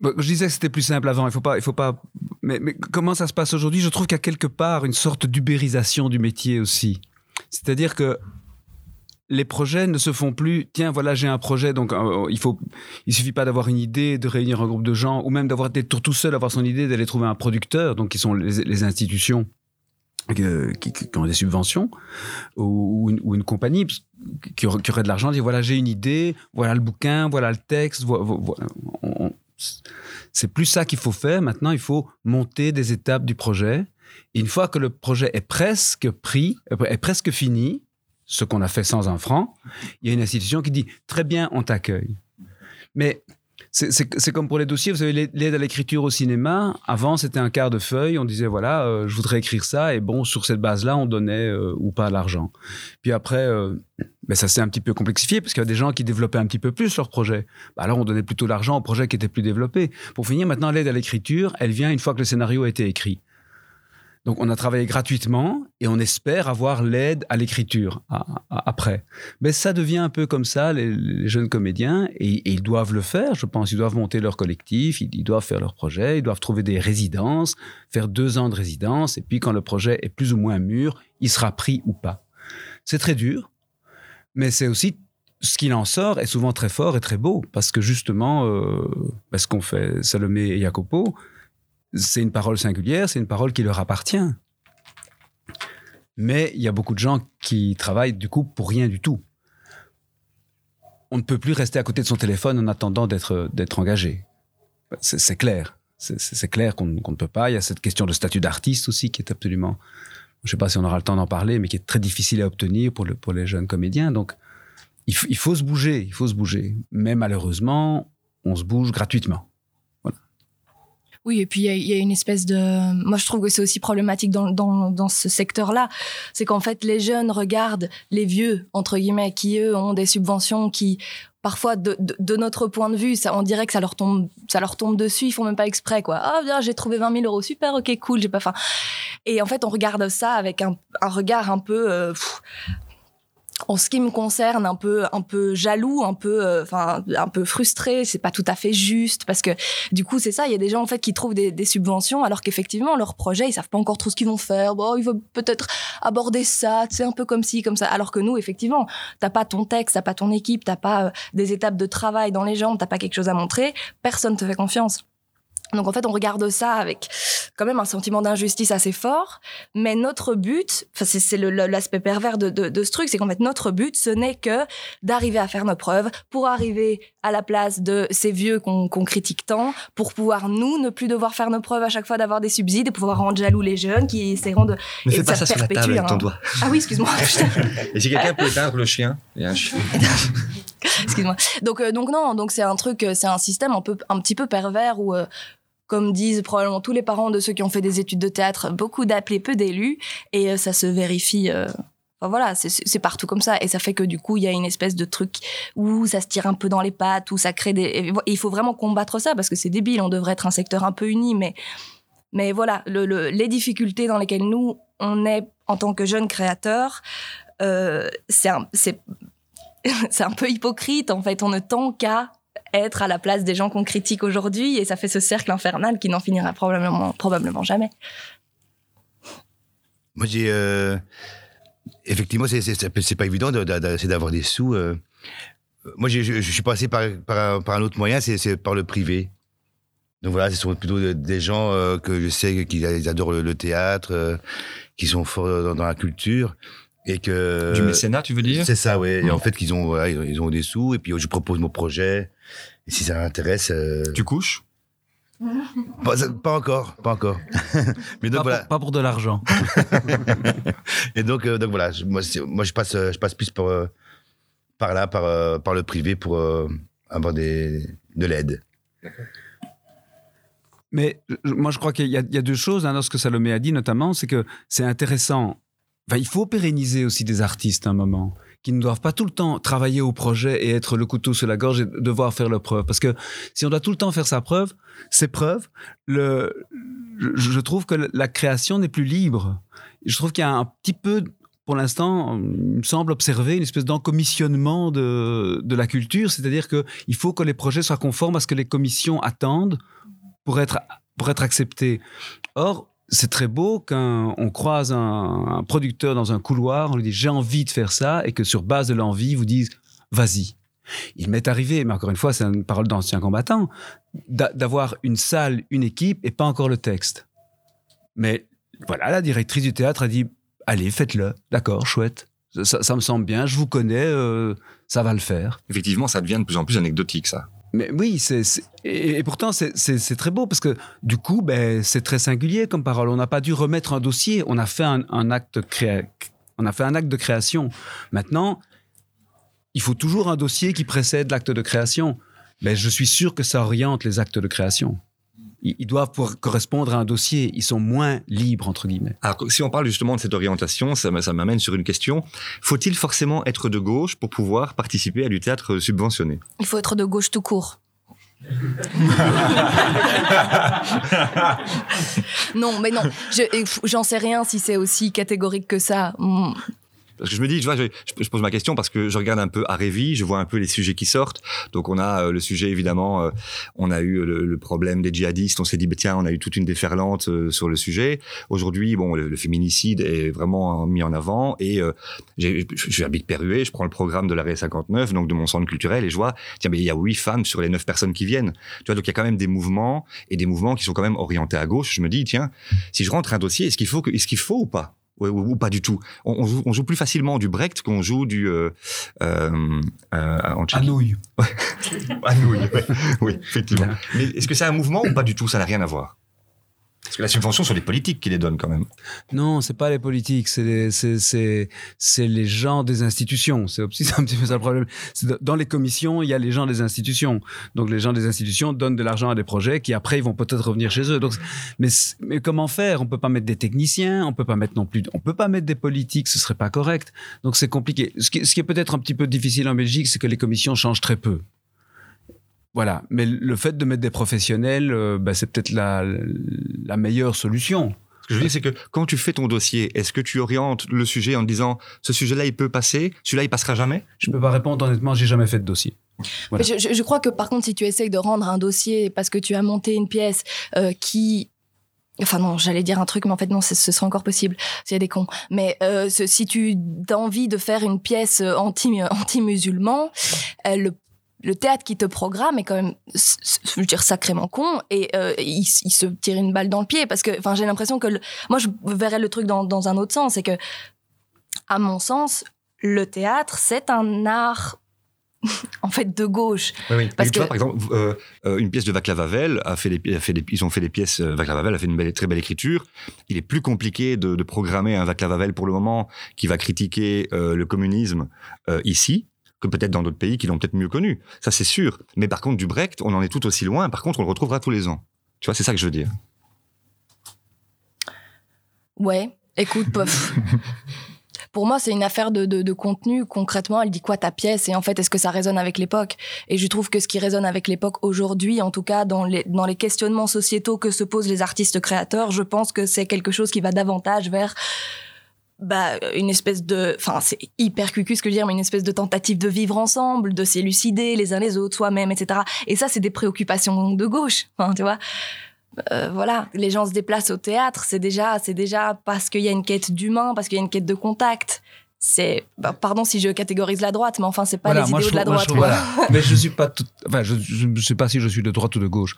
Bon, Je disais que c'était plus simple avant. Il faut pas, il faut pas. Mais, mais comment ça se passe aujourd'hui? Je trouve qu'il y a quelque part une sorte d'ubérisation du métier aussi. C'est-à-dire que les projets ne se font plus. Tiens, voilà, j'ai un projet, donc euh, il faut. Il suffit pas d'avoir une idée, de réunir un groupe de gens, ou même d'avoir d'être tout seul, avoir son idée, d'aller trouver un producteur, donc qui sont les, institutions qui, ont des subventions ou, une, compagnie qui aurait, de l'argent, dire voilà j'ai une idée, voilà le bouquin, voilà le texte, vo- vo- vo- on- on- c'est plus ça qu'il faut faire. Maintenant, il faut monter des étapes du projet. Une fois que le projet est presque pris, euh, est presque fini, ce qu'on a fait sans un franc, il y a une institution qui dit très bien, on t'accueille. Mais c'est- comme pour les dossiers, vous savez, l'aide- l'aide à l'écriture au cinéma, avant c'était un quart de feuille, on disait voilà, euh, je voudrais écrire ça, et bon, sur cette base-là, on donnait euh, ou pas l'argent. Puis après, euh, ben, ça s'est un petit peu complexifié, parce qu'il y a des gens qui développaient un petit peu plus leur projet. Bah, alors on donnait plutôt l'argent aux projets qui étaient plus développés. Pour finir, maintenant, l'aide à l'écriture, elle vient une fois que le scénario a été écrit. Donc on a travaillé gratuitement et on espère avoir l'aide à l'écriture après. Mais ça devient un peu comme ça, les, jeunes comédiens, et, ils doivent le faire, je pense. Ils doivent monter leur collectif, ils, doivent faire leur projet, ils doivent trouver des résidences, faire deux ans de résidence, et puis quand le projet est plus ou moins mûr, il sera pris ou pas. C'est très dur, mais c'est aussi ce qu'il en sort est souvent très fort et très beau, parce que justement, euh, ben, ce qu'ont fait Salomé et Jacopo, c'est une parole singulière, c'est une parole qui leur appartient. Mais il y a beaucoup de gens qui travaillent du coup pour rien du tout. On ne peut plus rester à côté de son téléphone en attendant d'être engagé. C'est clair. C'est- clair qu'on ne peut pas. Il y a cette question de statut d'artiste aussi qui est absolument, je ne sais pas si on aura le temps d'en parler, mais qui est très difficile à obtenir pour, le- pour les jeunes comédiens. Donc, il faut se bouger, il faut se bouger. Mais malheureusement, on se bouge gratuitement. Oui, et puis il y a- une espèce de. Moi, je trouve que c'est aussi problématique dans, ce secteur-là. C'est qu'en fait, les jeunes regardent les vieux, entre guillemets, qui eux ont des subventions qui, parfois, de, notre point de vue, ça, on dirait que ça leur tombe, ça leur tombe dessus. Ils font même pas exprès, quoi. Ah, bien, j'ai trouvé 20 000 euros, super, ok, cool, j'ai pas faim. Et en fait, on regarde ça avec un, regard un peu. euh, en ce qui me concerne, un peu, un peu jaloux, un peu, euh, enfin, un peu frustré. C'est pas tout à fait juste parce que du coup, c'est ça. Il y a des gens en fait qui trouvent des, subventions alors qu'effectivement leur projet, ils savent pas encore trop ce qu'ils vont faire. Bon, ils vont peut-être aborder ça, c'est un peu comme ci, comme ça. Alors que nous, effectivement, t'as pas ton texte, t'as pas ton équipe, t'as pas euh, des étapes de travail dans les jambes, t'as pas quelque chose à montrer. Personne te fait confiance. Donc en fait, on regarde ça avec quand même un sentiment d'injustice assez fort. Mais notre but, enfin c'est l'aspect pervers de, de, de ce truc, c'est qu'en fait notre but, ce n'est que d'arriver à faire nos preuves pour arriver à la place de ces vieux qu'on critique tant, pour pouvoir nous ne plus devoir faire nos preuves à chaque fois d'avoir des subsides et pouvoir rendre jaloux les jeunes qui essaieront de. Ne fais pas ça sur la table avec ton hein. doigt. Ah oui, excuse-moi. Et si quelqu'un peut éteindre le chien, il y a un chien. Excuse-moi. Donc, euh, donc non, donc c'est un truc, euh, c'est un système un peu, un petit peu pervers où, euh, comme disent probablement tous les parents de ceux qui ont fait des études de théâtre, beaucoup d'appelés, peu d'élus, et euh, ça se vérifie. euh, Enfin, voilà, c'est- partout comme ça, et ça fait que du coup, il y a une espèce de truc où ça se tire un peu dans les pattes, où ça crée des. Il faut vraiment combattre ça parce que c'est débile. On devrait être un secteur un peu uni, mais mais voilà, le- le- les difficultés dans lesquelles nous on est en tant que jeunes créateurs, euh, c'est c'est un peu hypocrite en fait. On ne tend qu'à être à la place des gens qu'on critique aujourd'hui et ça fait ce cercle infernal qui n'en finira probablement, probablement jamais. Moi, j'ai. euh, effectivement, c'est- pas évident d'avoir des sous. euh. Moi, je, suis passé par, un, autre moyen, c'est- par le privé. Donc voilà, ce sont plutôt des gens euh, que je sais qu'ils ils adorent le, théâtre, euh, qui sont forts dans la culture. Et que. Du mécénat, tu veux dire? C'est ça, ouais. Et en fait, qu'ils ont, voilà, ils ont- des sous, et puis je propose mon projet. Et si ça intéresse. euh, Tu couches? Pas, encore, pas encore. Mais donc Pas, voilà. pour, pas pour de l'argent. Et donc, euh, donc voilà, je- moi, moi je, passe, je passe plus par, euh, par là, par, euh, par le privé pour euh, avoir des, de l'aide. Mais moi, je crois qu'il y, a- il y a deux choses hein, dans ce que Salomé a dit, notamment, c'est que c'est intéressant. Enfin, il faut pérenniser aussi des artistes à un moment qui ne doivent pas tout le temps travailler au projet et être le couteau sur la gorge et devoir faire leur preuve. Parce que si on doit tout le temps faire sa preuve, ses preuves, le, je, trouve que la création n'est plus libre. Je trouve qu'il y a un petit peu, pour l'instant, il me semble observer une espèce d'encommissionnement de, de la culture, c'est-à-dire qu'il faut que les projets soient conformes à ce que les commissions attendent pour être, pour être accepté. Or, c'est très beau quand on croise un, producteur dans un couloir, on lui dit j'ai envie de faire ça, et que sur base de l'envie, vous disent vas-y. Il m'est arrivé, mais encore une fois, c'est une parole d'ancien combattant, d'a- d'avoir une salle, une équipe et pas encore le texte. Mais voilà, la directrice du théâtre a dit allez, faites-le, d'accord, chouette. Ça, ça me semble bien, je vous connais, euh, ça va le faire. Effectivement, ça devient de plus en plus anecdotique, ça. Mais oui, et, pourtant c'est, très beau parce que du coup, ben, c'est très singulier comme parole. On n'a pas dû remettre un dossier, on a fait un, acte créa- on a fait un acte de création. Maintenant, il faut toujours un dossier qui précède l'acte de création. Mais je suis sûr que ça oriente les actes de création. Ils, doivent pouvoir correspondre à un dossier. Ils sont moins libres entre guillemets. Alors, si on parle justement de cette orientation, ça, m'amène sur une question. Faut-il forcément être de gauche pour pouvoir participer à du théâtre subventionné? Il faut être de gauche tout court. non, mais non, je- j'en sais rien si c'est aussi catégorique que ça. Parce que je me dis, tu vois, je, je- je pose ma question parce que je regarde un peu à Révi, je vois un peu les sujets qui sortent. Donc on a euh, le sujet évidemment, euh, on a eu le, le problème des djihadistes. On s'est dit, bah, tiens, on a eu toute une déferlante euh, sur le sujet. Aujourd'hui, bon, le, le féminicide est vraiment mis en avant. Et euh, je je habite Perruet, je prends le programme de l'arrêt 59, donc de mon centre culturel, et je vois, tiens, mais il y a huit femmes sur les neuf personnes qui viennent. Tu vois, donc il y a quand même des mouvements et des mouvements qui sont quand même orientés à gauche. Je me dis, tiens, si je rentre un dossier, est-ce qu'il faut, que- est-ce qu'il faut ou pas ou, ou- ou pas du tout. On, on joue, on joue plus facilement du Brecht qu'on joue du euh, euh, euh, en tchèque. nouille. À nouille, ouais. oui, effectivement. Mais est-ce que c'est un mouvement ou pas du tout? Ça n'a rien à voir. Parce que la subvention, ce sont les politiques qui les donnent quand même. Non, c'est pas les politiques, c'est les, c'est, c'est, c'est les gens des institutions. C'est aussi c'est un petit peu ça le problème. C'est dans les commissions, il y a les gens des institutions. Donc les gens des institutions donnent de l'argent à des projets qui après ils vont peut-être revenir chez eux. Donc, mais, mais comment faire? On peut pas mettre des techniciens, on peut pas mettre non plus, on peut pas mettre des politiques, ce serait pas correct. Donc c'est compliqué. Ce qui, ce qui est peut-être un petit peu difficile en Belgique, c'est que les commissions changent très peu. Voilà, mais le fait de mettre des professionnels, euh, bah, c'est peut-être la, la meilleure solution. Ce que je veux dire, c'est que quand tu fais ton dossier, est-ce que tu orientes le sujet en disant ce sujet-là, il peut passer, celui-là, il passera jamais? Je peux pas répondre honnêtement, j'ai jamais fait de dossier. Voilà. Je, je- je crois que par contre, si tu essayes de rendre un dossier parce que tu as monté une pièce euh, qui Enfin non, j'allais dire un truc, mais en fait non, ce ce serait encore possible. S'il y a des cons. Mais euh, ce- si tu as envie de faire une pièce euh, anti anti-musulman, euh, le le théâtre qui te programme est quand même, je veux dire, sacrément con et euh, il, se tire une balle dans le pied parce que, enfin, j'ai l'impression que, le- moi, je verrais le truc dans, dans un autre sens, c'est que, à mon sens, le théâtre, c'est un art, en fait, de gauche. Oui, oui. Parce Mais tu vois, que- par exemple, euh, euh, une pièce de Vaclav Havel a fait des, a fait des- ils ont fait des pièces. euh, Vaclav Havel a fait une belle- très belle écriture. Il est plus compliqué de, de programmer un Vaclav Havel pour le moment qui va critiquer le communisme ici que peut-être dans d'autres pays qui l'ont peut-être mieux connu. Ça, c'est sûr. Mais par contre, du Brecht, on en est tout aussi loin. Par contre, on le retrouvera tous les ans. Tu vois, c'est ça que je veux dire. Ouais, écoute, pof. Pour moi, c'est une affaire de, de, de contenu. Concrètement, elle dit quoi ta pièce? Et en fait, est-ce que ça résonne avec l'époque? Et je trouve que ce qui résonne avec l'époque aujourd'hui, en tout cas dans les, dans les questionnements sociétaux que se posent les artistes créateurs, je pense que c'est quelque chose qui va davantage vers bah, une espèce de... Enfin, c'est hyper cucu ce que je veux dire, mais une espèce de tentative de vivre ensemble, de s'élucider les uns les autres, soi-même, etc. Et ça, c'est des préoccupations de gauche, enfin, tu vois euh, voilà, les gens se déplacent au théâtre, c'est déjà, c'est déjà parce qu'il y a une quête d'humain, parce qu'il y a une quête de contact. C'est, bah, pardon si je catégorise la droite, mais enfin c'est pas les moi, idéaux je de la droite. je voilà. Mais je suis pas tout, enfin, je, je ne sais pas si je suis de droite ou de gauche,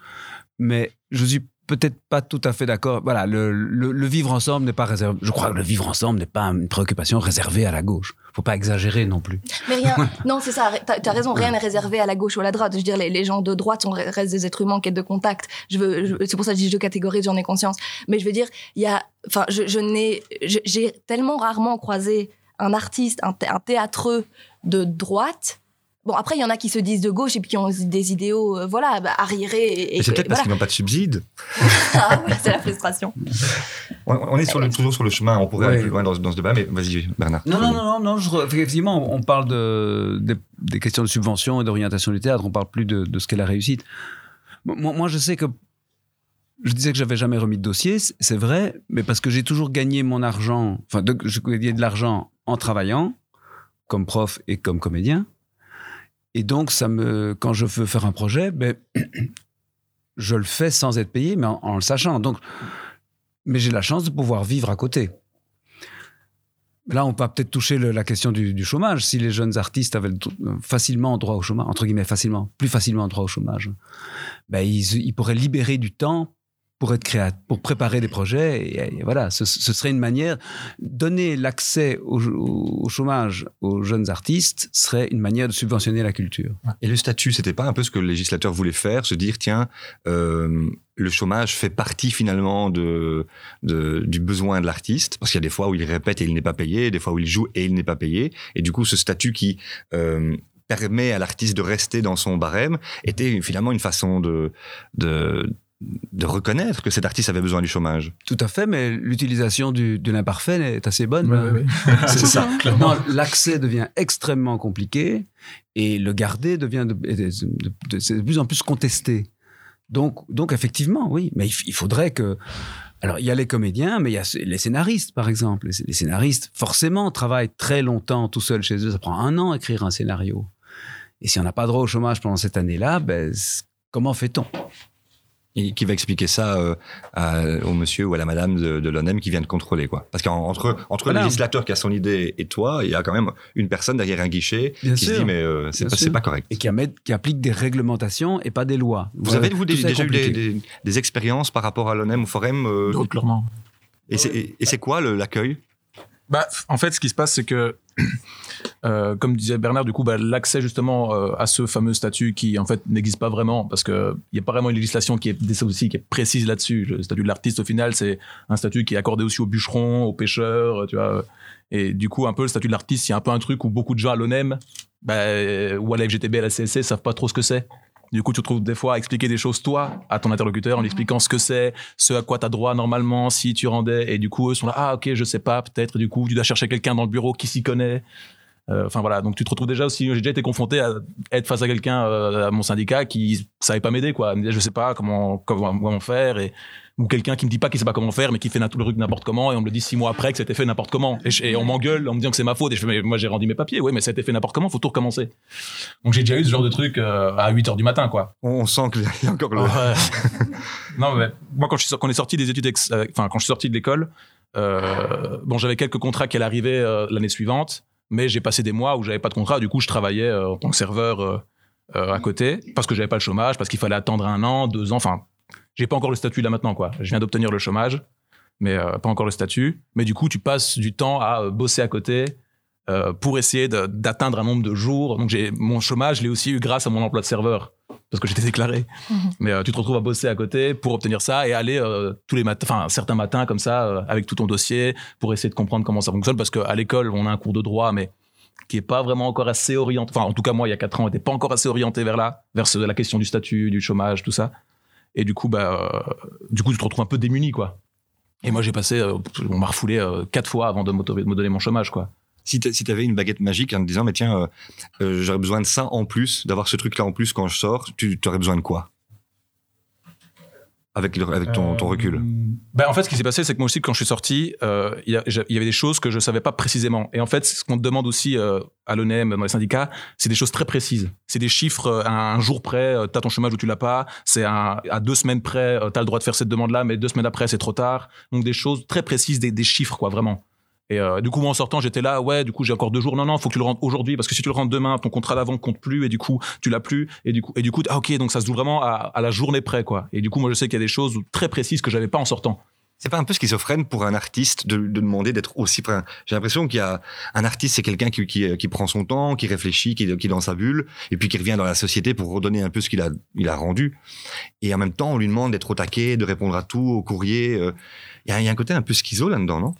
mais je suis peut-être pas tout à fait d'accord. Voilà, le, le, le vivre ensemble n'est pas réservé. Je crois que le vivre ensemble n'est pas une préoccupation réservée à la gauche. Faut pas exagérer non plus. Mais rien, non c'est ça. T'as as raison, rien n'est réservé à la gauche ou à la droite. Je veux dire, les, les gens de droite sont restent des êtres humains quête de contact. Je veux, je- c'est pour ça que je dis je catégorise, j'en ai conscience. Mais je veux dire, il y a, enfin, je, je n'ai, j'ai tellement rarement croisé un artiste, un, thé- un théâtreux de droite. Bon, après, il y en a qui se disent de gauche et puis qui ont des idéaux, euh, voilà, bah, arriérés. Et, c'est peut-être parce qu'ils n'ont pas de subsides. Ah, c'est la frustration. On, on est sur le, toujours sur le chemin. On pourrait Ouais. aller plus loin dans, ce- dans ce débat, mais vas-y, Bernard. Non, non, non, non, non je- effectivement, on parle de, des, des questions de subvention et d'orientation du théâtre, on parle plus de, de ce qu'est la réussite. Moi, moi, je sais que je disais que j'avais jamais remis de dossier, c'est vrai, mais parce que j'ai toujours gagné mon argent, enfin, de, je gagnais de l'argent en travaillant, comme prof et comme comédien. Et donc, ça me, quand je veux faire un projet, ben, je le fais sans être payé, mais en, le sachant. Donc, mais j'ai la chance de pouvoir vivre à côté. Là, on va peut-être toucher la question du, chômage. Si les jeunes artistes avaient facilement droit au chômage, entre guillemets facilement, plus facilement droit au chômage, ben ils pourraient libérer du temps pour être créatifs, pour préparer des projets. Et, voilà, ce, serait une manière donner l'accès au, chômage aux jeunes artistes serait une manière de subventionner la culture. Et le statut, c'était pas un peu ce que le législateur voulait faire, se dire tiens, euh, le chômage fait partie finalement de- du besoin de l'artiste, parce qu'il y a des fois où il répète et il n'est pas payé, des fois où il joue et il n'est pas payé, et du coup ce statut qui euh, permet à l'artiste de rester dans son barème était finalement une façon de, de de reconnaître que cet artiste avait besoin du chômage. Tout à fait, mais l'utilisation du, de l'imparfait est assez bonne. Ouais, ouais. C'est ça. L'accès devient extrêmement compliqué et le garder devient de, de- de- de- c'est de plus en plus contesté. Donc, donc effectivement, oui, mais il, faudrait que. Alors, il y a les comédiens, mais il y a les scénaristes, par exemple. Les, les scénaristes, forcément, travaillent très longtemps tout seuls chez eux. Ça prend un an à écrire un scénario. Et si on n'a pas droit au chômage pendant cette année-là, ben, comment fait-on? Et qui va expliquer ça euh, à- au monsieur ou à la madame de, de l'ONEM qui vient de contrôler quoi Parce qu'entre entre Voilà. le législateur qui a son idée et toi, il y a quand même une personne derrière un guichet Bien qui se dit mais euh, c'est pas, correct. Et qui, applique des réglementations et pas des lois. Vous avez vous des- déjà eu des, compliqué. des- des expériences par rapport à l'ONEM ou Forum euh, Donc, clairement. Et c'est quoi l'accueil? Bah, en fait, ce qui se passe, c'est que, euh, comme disait Bernard, du coup, bah, l'accès justement euh, à ce fameux statut qui, en fait, n'existe pas vraiment, parce qu'il n'y a pas vraiment une législation qui est, aussi, qui est précise là-dessus. Le statut de l'artiste, au final, c'est un statut qui est accordé aussi aux bûcherons, aux pêcheurs, tu vois. Et du coup, un peu, le statut de l'artiste, il y a un peu un truc où beaucoup de gens à l'ONEM, bah, ou à la FGTB, à la CSC, savent pas trop ce que c'est. Du coup, tu te trouves des fois à expliquer des choses, toi, à ton interlocuteur, en lui expliquant ce que c'est, ce à quoi tu as droit normalement si tu rendais. Et du coup, eux sont là, ah, ok, je sais pas, peut-être. Du coup, tu dois chercher quelqu'un dans le bureau qui s'y connaît. Euh, Enfin voilà, donc tu te retrouves déjà aussi. J'ai déjà été confronté à être face à quelqu'un euh, à mon syndicat qui savait pas m'aider quoi. Je sais pas comment comment, comment faire et ou quelqu'un qui me dit pas qu'il sait pas comment faire mais qui fait na- le truc n'importe comment et on me le dit six mois après que c'était fait n'importe comment. Et, je- et on m'engueule en me disant que c'est ma faute et je fais mais moi j'ai rendu mes papiers. Ouais mais été fait n'importe comment. Faut tout recommencer. Donc j'ai déjà eu ce genre de truc euh, à 8 heures du matin quoi. On, sent qu'il y a encore le... Ouais. non, mais moi, quand je suis quand on est sorti des études, euh, enfin, quand je suis sorti de l'école, euh, bon, j'avais quelques contrats qui allaient arriver euh, l'année suivante, mais j'ai passé des mois où j'avais pas de contrat. Du coup, je travaillais euh, en tant que serveur euh, euh, à côté parce que j'avais pas le chômage, parce qu'il fallait attendre un an, deux ans. Enfin, j'ai pas encore le statut là maintenant, quoi. Je viens d'obtenir le chômage, mais pas encore le statut. Mais du coup, tu passes du temps à bosser à côté. Euh, pour essayer d'atteindre un nombre de jours. Donc, j'ai mon chômage, je l'ai aussi eu grâce à mon emploi de serveur, parce que j'étais déclaré. Mais euh, tu te retrouves à bosser à côté pour obtenir ça et aller euh, tous les matins, enfin certains matins comme ça, euh, avec tout ton dossier, pour essayer de comprendre comment ça fonctionne. Parce qu'à l'école, on a un cours de droit, mais qui est pas vraiment encore assez orienté. Enfin, en tout cas, moi, il y a quatre ans, on n'était pas encore assez orienté vers là, vers ce- la question du statut, du chômage, tout ça. Et du coup, bah, du coup, tu te retrouves un peu démuni, quoi. Et moi, j'ai passé, on m'a refoulé quatre fois avant de me donner mon chômage, quoi. Si tu avais une baguette magique en te disant, mais tiens, euh, euh, j'aurais besoin de ça en plus, d'avoir ce truc-là en plus quand je sors, tu aurais besoin de quoi? Avec, ton, recul. Ben, en fait, ce qui s'est passé, c'est que moi aussi, quand je suis sorti, euh, il y, avait des choses que je savais pas précisément. Et en fait, ce qu'on te demande aussi euh, à l'ONEM, dans les syndicats, c'est des choses très précises. C'est des chiffres euh, à un jour près, euh, t'as ton chômage ou tu l'as pas. C'est à deux semaines près, euh, t'as le droit de faire cette demande-là, mais deux semaines après, c'est trop tard. Donc des choses très précises, des, des chiffres, quoi, vraiment. Et euh, du coup, moi, en sortant, j'étais là, ouais, du coup, j'ai encore deux jours. Non, non, faut que tu le rentres aujourd'hui, parce que si tu le rentres demain, ton contrat d'avant compte plus, et du coup, tu l'as plus. Et du coup, et du coup, ah, ok, donc ça se joue vraiment à, la journée près, quoi. Et du coup, moi, je sais qu'il y a des choses très précises que j'avais pas en sortant. C'est pas un peu schizophrène pour un artiste de, de demander d'être aussi. enfin, J'ai l'impression qu'il y a un artiste, c'est quelqu'un qui, prend son temps, qui réfléchit, qui, qui est dans sa bulle, et puis qui revient dans la société pour redonner un peu ce qu'il a, il a rendu. Et en même temps, on lui demande d'être au taquet, de répondre à tout, au courrier. euh. Il y, a, il y a un côté un peu schizo là-dedans, non?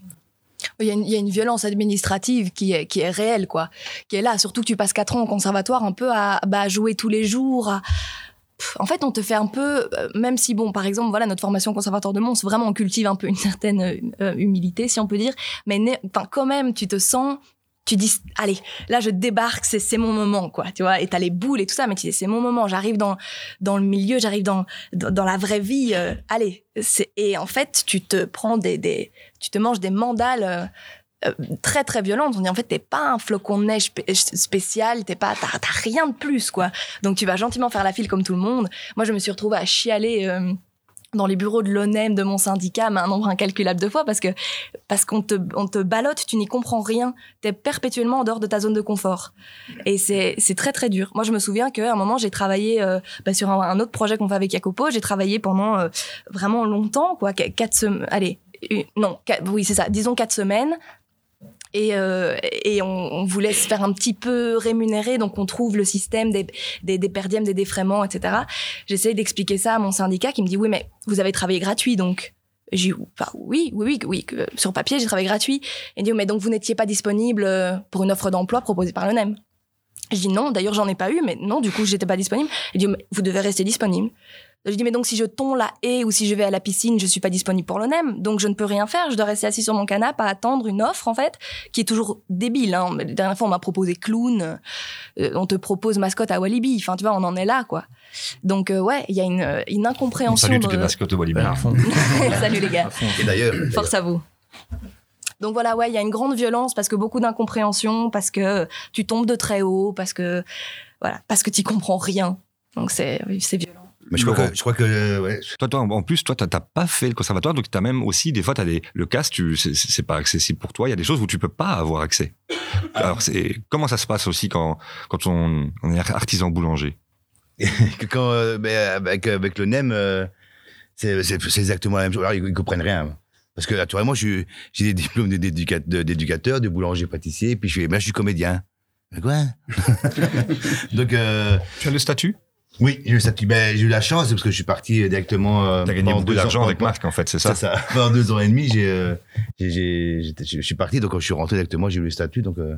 Il y, a une, y a une violence administrative qui est, qui est réelle, quoi. Qui est là. Surtout que tu passes quatre ans au conservatoire un peu à bah, jouer tous les jours. à- En fait, on te fait un peu, euh, même si, bon, par exemple, voilà, notre formation conservatoire de Mons, vraiment, on cultive un peu une certaine euh, humilité, si on peut dire. Mais quand même, tu te sens, tu dis, allez, là, je débarque, c'est c'est mon moment, quoi, tu vois. Et t'as les boules et tout ça, mais tu dis, c'est mon moment. J'arrive dans, dans le milieu, j'arrive dans, dans, la vraie vie. euh, allez. c'est- Et en fait, tu te prends des, des tu te manges des mandales euh, euh, très très violentes. On dit en fait t'es pas un flocon de neige spé- spécial, t'es pas t'as rien de plus quoi. Donc tu vas gentiment faire la file comme tout le monde. Moi je me suis retrouvée à chialer. euh, dans les bureaux de l'ONEM de mon syndicat, mais un nombre incalculable de fois, parce que parce qu'on te, on te ballotte, tu n'y comprends rien, tu es perpétuellement en dehors de ta zone de confort. Et c'est très très dur. Moi, je me souviens qu'à un moment, j'ai travaillé euh, bah, sur un, autre projet qu'on fait avec Jacopo, j'ai travaillé pendant euh, vraiment longtemps, quoi, qu- quatre semaines, allez, non, oui, c'est ça, disons quatre semaines. Et, euh, et on, on voulait se faire un petit peu rémunérer, donc on trouve le système des, des, des perdièmes, des défraiements, etc. J'essaye d'expliquer ça à mon syndicat qui me dit oui, mais vous avez travaillé gratuit, donc. J'ai enfin, oui, oui, oui, oui, sur papier, j'ai travaillé gratuit. Il dit, mais donc vous n'étiez pas disponible euh, pour une offre d'emploi proposée par l'ONEM. Je dis non, d'ailleurs j'en ai pas eu, mais non, du coup j'étais pas disponible. Il dit, mais vous devez rester disponible. Je dis, mais donc si je tombe la haie ou si je vais à la piscine, je suis pas disponible pour l'ONEM, donc je ne peux rien faire, je dois rester assis sur mon canapé à attendre une offre en fait, qui est toujours débile. Hein. La dernière fois on m'a proposé clown, euh, on te propose mascotte à Walibi, enfin tu vois, on en est là quoi. Donc euh, ouais, il y a une, euh, une incompréhension. Salut toutes de- les mascottes au Walibi. À fond. Salut les gars. Et d'ailleurs, Force à vous. Donc voilà, ouais, il y a une grande violence parce que beaucoup d'incompréhension, parce que tu tombes de très haut, parce que voilà, parce que tu comprends rien. Donc c'est c'est violent. Mais je crois que, je crois que euh, ouais, Toi, toi, en plus, toi, t'as pas fait le conservatoire, donc t'as même aussi, des fois, t'as des, le casse, tu, c'est- c'est pas accessible pour toi. Il y a des choses où tu peux pas avoir accès. Alors, c'est, comment ça se passe aussi quand, quand on, on est artisan boulanger? quand euh, ben, avec avec le NEM, euh, c'est c'est c'est exactement la même chose. Alors ils, ils comprennent rien. Parce que naturellement, j'ai des diplômes d'éducateur, de boulanger, pâtissier, puis je suis, ben, je suis comédien. Mais Quoi? Donc euh, Tu as le statut? Oui, j'ai eu le statut. Ben, j'ai eu la chance parce que je suis parti directement. Euh, T'as gagné beaucoup d'argent avec Marc, en fait, c'est C'est ça? ça. Pendant deux ans et demi, j'ai, euh, j'ai, j'ai- j'étais- je suis parti. Donc quand je suis rentré directement, j'ai eu le statut. Donc euh,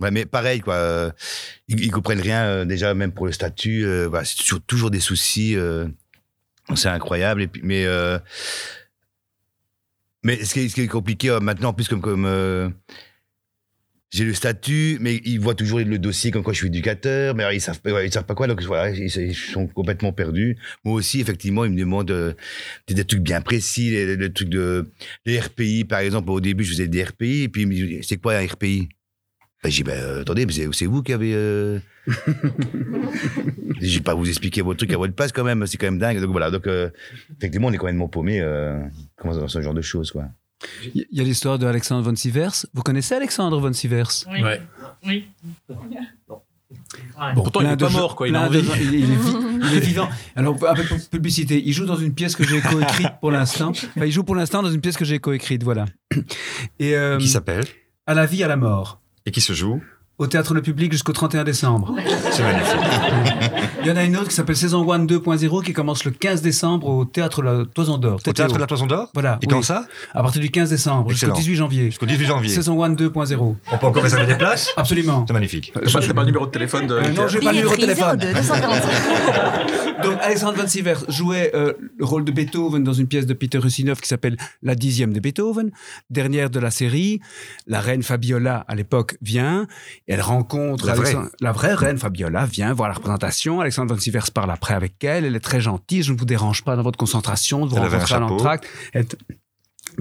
ouais, mais pareil quoi. euh, ils, ils comprennent rien euh, déjà même pour le statut. euh, voilà, c'est toujours, toujours des soucis. euh, c'est incroyable. Et puis, mais euh, mais ce qui est, ce qui est compliqué euh, maintenant, en plus comme comme euh, j'ai le statut, mais ils voient toujours le dossier comme quoi je suis éducateur, mais ils savent, savent pas quoi, donc ils, sont complètement perdus. Moi aussi, effectivement, ils me demandent euh, des, trucs bien précis, les, les trucs de les RPI, par exemple. Au début, je faisais des RPI, et puis ils me disent, c'est quoi un RPI ben, J'ai dit, ben, euh, attendez, c'est vous qui avez... Euh... Je vais pas vous expliquer vos trucs à votre place quand même, c'est quand même dingue. Donc voilà, donc euh, effectivement, on est complètement paumé euh, dans ce genre de choses, quoi. Il y a l'histoire de Alexandre von Sivers. Vous connaissez Alexandre von Sivers? Oui. Ouais. Oui. Bon, Pourtant, il plein est de pas mort, quoi, il a plein de- envie. il, il est vi- il est vivant. Alors, un peu de publicité. Il joue dans une pièce que j'ai coécrite pour l'instant. Enfin, il joue pour l'instant dans une pièce que j'ai coécrite, voilà. Et euh, Qui s'appelle? À la vie, à la mort. et qui se joue? Au théâtre Le Public jusqu'au 31 décembre. C'est magnifique. Il y en a une autre qui s'appelle Saison 1 2.0 qui commence le 15 décembre au théâtre La Toison d'Or. Au théâtre de la Toison d'Or Voilà. Et oui. quand ça À partir du 15 décembre jusqu'au Excellent. 18 janvier. Jusqu'au 18 janvier. Saison 1 2.0. On peut encore réserver des places Absolument. C'est magnifique. Pas, t'as pas le numéro de téléphone de. Euh, non, j'ai pas le numéro de téléphone. 02 245. Donc Alexandre Van Sivers jouait euh, le rôle de Beethoven dans une pièce de Peter Ustinov qui s'appelle La dixième de Beethoven, dernière de la série. La reine Fabiola à l'époque vient et elle rencontre La vraie. Alexandre- la vraie reine Fabiola vient voir la représentation. Alexandre Van Sivers parle après avec elle. Elle est très gentille. Je ne vous dérange pas dans votre concentration vous Elle à l'entracte.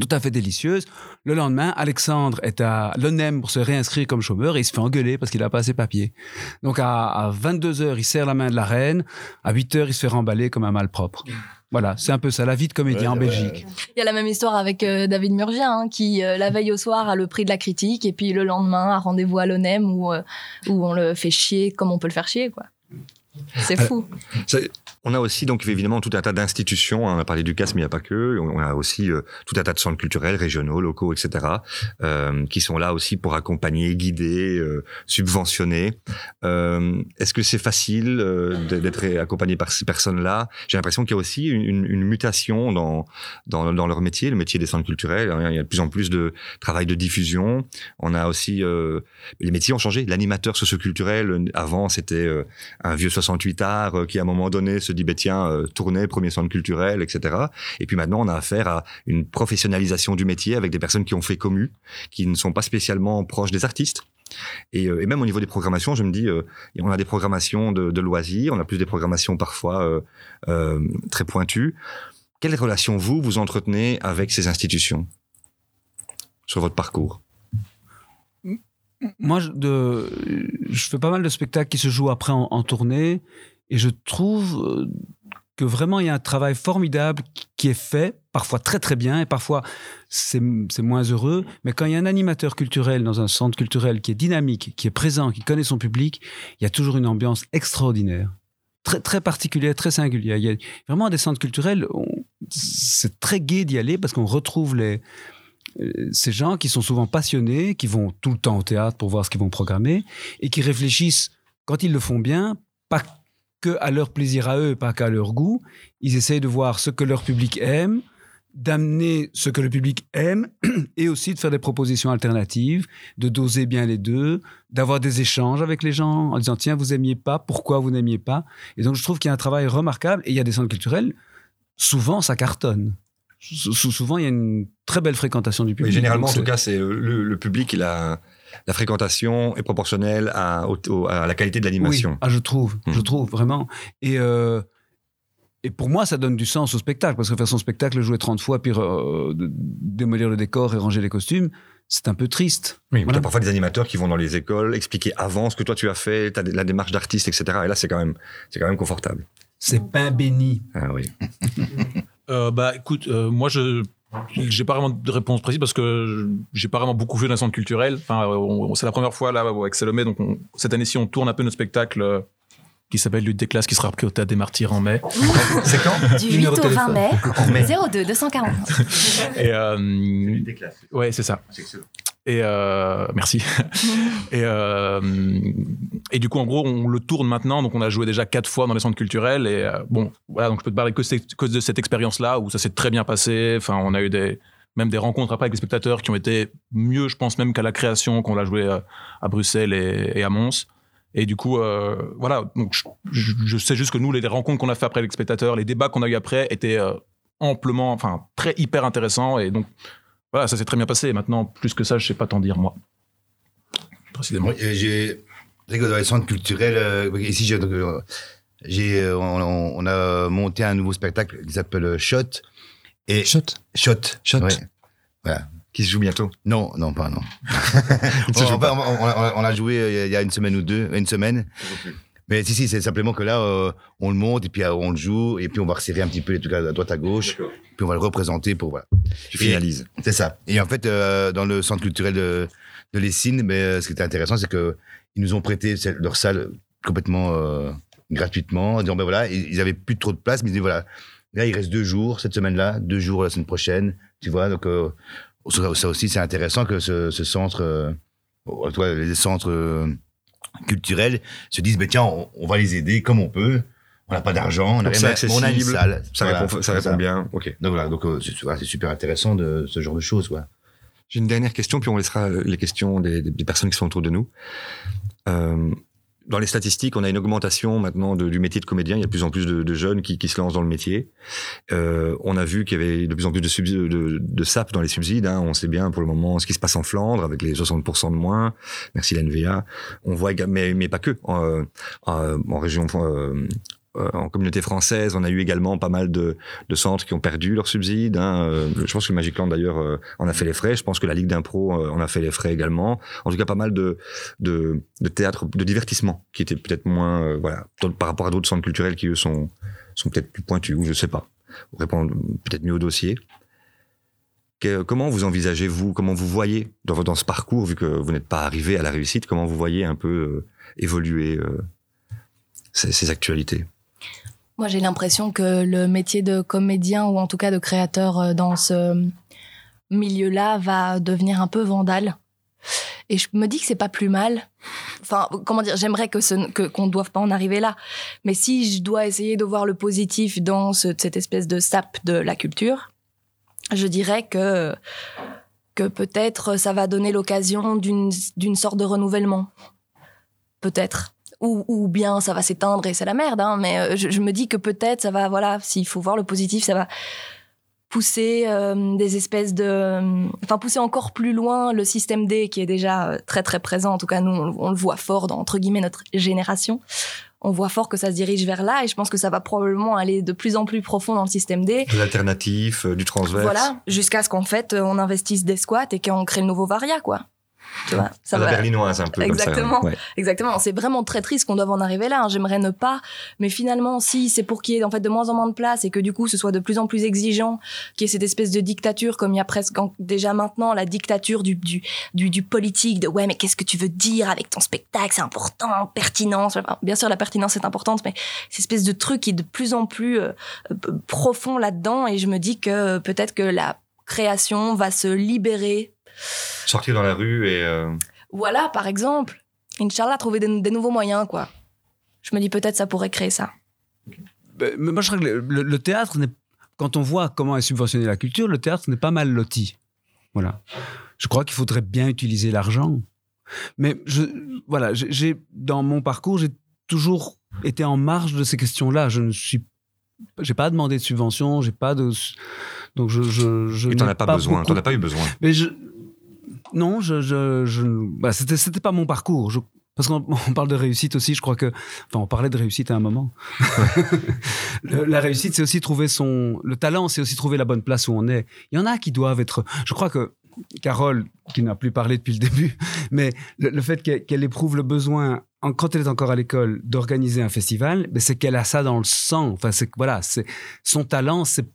Tout à fait délicieuse. Le lendemain, Alexandre est à l'ONEM pour se réinscrire comme chômeur et il se fait engueuler parce qu'il n'a pas ses papiers. Donc à, à 22 heures, il serre la main de la reine. À 8 heures, il se fait remballer comme un malpropre. Voilà, c'est un peu ça, la vie de comédien en Belgique. Il y a la même histoire avec euh, David Murgien, hein, qui euh, la veille au soir a le prix de la critique, et puis le lendemain a rendez-vous à l'ONEM où, euh, où on le fait chier comme on peut le faire chier, quoi. C'est Euh, fou. On a aussi donc évidemment tout un tas d'institutions. hein, on a parlé du CAS, mais il n'y a pas que. On a aussi euh, tout un tas de centres culturels, régionaux, locaux, etc., euh, qui sont là aussi pour accompagner, guider, euh, subventionner. Euh, Est-ce que c'est facile euh, d'être accompagné par ces personnes-là? J'ai l'impression qu'il y a aussi une, une- mutation dans, dans dans leur métier, le métier des centres culturels. hein, Il y a de plus en plus de travail de diffusion. On a aussi euh, les métiers ont changé. L'animateur socioculturel avant c'était un vieux 68 art qui à un moment donné se dit bah, tiens euh, tournée premier centre culturel etc et puis maintenant on a affaire à une professionnalisation du métier avec des personnes qui ont fait commu qui ne sont pas spécialement proches des artistes. Et, euh, même au niveau des programmations je me dis euh, on a des programmations de, loisirs on a plus des programmations parfois très pointues. Quelle relation vous vous entretenez avec ces institutions sur votre parcours? Moi, je, fais pas mal de spectacles qui se jouent après en tournée et je trouve euh, que vraiment il y a un travail formidable qui est fait, parfois très très bien et parfois c'est moins heureux. Mais quand il y a un animateur culturel dans un centre culturel qui est dynamique, qui est présent, qui connaît son public, il y a toujours une ambiance extraordinaire. Très, très particulière, très singulière. Il y a vraiment des centres culturels, c'est très gai d'y aller parce qu'on retrouve euh, ces gens qui sont souvent passionnés, qui vont tout le temps au théâtre pour voir ce qu'ils vont programmer et qui réfléchissent, quand ils le font bien, pas que à leur plaisir à eux, pas qu'à leur goût. Ils essayent de voir ce que leur public aime, d'amener ce que le public aime et aussi de faire des propositions alternatives, de doser bien les deux, d'avoir des échanges avec les gens en disant tiens, vous aimiez pas, pourquoi vous n'aimiez pas? Et donc je trouve qu'il y a un travail remarquable et il y a des centres culturels, souvent ça cartonne. Sou- sou- Souvent, il y a une très belle fréquentation du public. Oui, généralement, en tout cas, c'est euh, le, le public, il a, la fréquentation est proportionnelle à, au- au- à la qualité de l'animation. Oui, ah, je trouve, je Mhm. trouve vraiment. Et, euh, et pour moi, ça donne du sens au spectacle, parce que faire son spectacle, jouer 30 fois, puis euh, de- démolir le décor et ranger les costumes, c'est un peu triste. Oui, mais Voilà. t'as parfois des animateurs qui vont dans les écoles expliquer avant ce que toi tu as fait, la démarche d'artiste, etc. Et là, c'est quand même, c'est quand même confortable. C'est pain béni. Ah oui. Euh, bah écoute, euh, moi je j'ai pas vraiment de réponse précise parce que je- j'ai pas vraiment beaucoup joué dans les centres culturels. Enfin, c'est la première fois là avec Salomé, donc on- cette année-ci on tourne un peu notre spectacle euh, qui s'appelle Lutte des classes, qui sera repris au Théâtre des Martyrs en mai. C'est quand Du 8 Numéro de au 20 mai, En mai. 02 240. Et euh, ouais, c'est ça. Et euh, merci. et, euh, et du coup, en gros, on le tourne maintenant. Donc, on a joué déjà quatre fois dans les centres culturels. Et euh, bon, voilà. Donc, je peux te parler que c'est- cause de cette expérience-là où ça s'est très bien passé. Enfin, on a eu des même des rencontres après avec les spectateurs qui ont été mieux, je pense, même qu'à la création qu'on l'a joué à Bruxelles et, et à Mons. Et du coup, voilà. Donc, je, je- je sais juste que nous, les, les rencontres qu'on a fait après avec les spectateurs, les débats qu'on a eu après étaient amplement, enfin, très hyper intéressants. Et donc, voilà, ça s'est très bien passé. Et maintenant, plus que ça, je sais pas t'en dire, moi. précisément. Euh, j'ai c'est que dans les centres culturels, euh, ici, j'ai, euh, j'ai, euh, on, on a monté un nouveau spectacle qui s'appelle Shot. Et Shot. Shot. Shot. Ouais. Voilà. Qui se joue bientôt. Non, non, pas non. On, on- pas. on- on- on a joué il y a une semaine ou deux, une semaine. Mais si, si, c'est simplement que là, euh, on le monte et puis euh, on le joue et puis on va resserrer un petit peu les trucs à droite à gauche. Puis on va le représenter pour voilà. Tu finalises. C'est ça. Et en fait, euh, dans le centre culturel de, de Lessines, mais, euh, ce qui était intéressant, c'est que ils nous ont prêté leur salle complètement euh, gratuitement, en disant ben voilà, ils, ils avaient plus trop de place, mais ils disaient voilà, là il reste deux jours cette semaine-là, deux jours la semaine prochaine, tu vois. Donc euh, ça, aussi, c'est intéressant que ce, ce centre, euh, cas, les centres euh, culturels se disent ben tiens, on, on va les aider comme on peut. On n'a pas d'argent, on n'a rien, mais on a une accessible, salle. Ça Voilà, répond, ça bien. Ok. Donc voilà, donc euh, c'est super intéressant de ce genre de choses, quoi. J'ai une dernière question, puis on laissera euh, les questions des personnes qui sont autour de nous. Euh, dans les statistiques, on a une augmentation maintenant du métier de comédien. Il y a de plus en plus de, jeunes qui, se lancent dans le métier. Euh, on a vu qu'il y avait de plus en plus de, subsides, de, de SAP dans les subsides. hein. On sait bien pour le moment ce qui se passe en Flandre avec les 60% de moins. Merci la NVA. On voit mais, mais pas que. En, euh, en, région, euh, en communauté française, on a eu également pas mal de, de centres qui ont perdu leurs subsides. Hein. Euh, Je pense que le Magic Land d'ailleurs euh, en a fait les frais. Je pense que la Ligue d'impro euh, en a fait les frais également. En tout cas, pas mal de, de, de théâtre, de divertissement qui étaient peut-être moins, euh, voilà, par rapport à d'autres centres culturels qui eux sont, sont peut-être plus pointus ou je sais pas, répondre peut-être mieux au dossier. Comment vous envisagez vous, comment vous voyez dans, dans ce parcours, vu que vous n'êtes pas arrivé à la réussite, comment vous voyez un peu euh, évoluer euh, ces actualités? Moi, j'ai l'impression que le métier de comédien ou en tout cas de créateur euh, dans ce milieu-là va devenir un peu vandale. Et je me dis que c'est pas plus mal. Enfin, comment dire, j'aimerais que qu'on ne doive pas en arriver là. Mais si je dois essayer de voir le positif dans ce- cette espèce de sape de la culture, je dirais que, que peut-être ça va donner l'occasion d'une sorte de renouvellement. Peut-être ou, ou bien ça va s'éteindre et c'est la merde. Hein, mais euh, je, je me dis que peut-être ça va, voilà, s'il faut voir le positif, ça va pousser euh, des espèces de, enfin pousser encore plus loin le système D qui est déjà euh, très très présent. En tout cas, nous on, le- on le voit fort dans entre guillemets notre génération. On voit fort que ça se dirige vers là et je pense que ça va probablement aller de plus en plus profond dans le système D. De l'alternatif, euh, du transverse Voilà, jusqu'à ce qu'en fait euh, on investisse des squats et qu'on crée le nouveau Varia, quoi. Tu vois, ça à la va. berlinoise un peu Exactement. comme ça. ouais. Exactement. C'est vraiment très triste qu'on doive en arriver là. hein. J'aimerais ne pas, mais finalement, si c'est pour qu'il y ait en fait de moins en moins de place et que du coup ce soit de plus en plus exigeant, qu'il y ait cette espèce de dictature comme il y a presque en- déjà maintenant la dictature du du du, du politique de ouais mais qu'est-ce que tu veux dire avec ton spectacle? C'est important, pertinence. Bien sûr la pertinence est importante, mais cette espèce de truc qui est de plus en plus euh, euh, profond là-dedans et je me dis que peut-être que la création va se libérer Sortir dans la rue et euh, voilà, par exemple, Inch'Allah, trouver des, des nouveaux moyens, quoi. Je me dis peut-être ça pourrait créer ça. Ben, mais moi, je crois que le, le- le théâtre, quand on voit comment est subventionné la culture, le théâtre n'est pas mal loti. Voilà. Je crois qu'il faudrait bien utiliser l'argent. Mais je, voilà, j'ai- dans mon parcours, j'ai toujours été en marge de ces questions-là. Je ne suis, j'ai pas demandé de subvention, j'ai pas de, donc je, je, je et t'en n'ai as pas, besoin, t'en as pas eu besoin. mais je. Non, je. je, je bah, c'était, c'était pas mon parcours. Je- parce qu'on on parle de réussite aussi, je crois que. Enfin, on parlait de réussite à un moment. Le- la réussite, c'est aussi trouver son. Le talent, c'est aussi trouver la bonne place où on est. Il y en a qui doivent être. Je crois que Carole, qui n'a plus parlé depuis le début, mais le, le fait qu'elle, qu'elle éprouve le besoin, en- quand elle est encore à l'école, d'organiser un festival, ben, c'est qu'elle a ça dans le sang. Enfin, c'est voilà, c'est son talent, c'est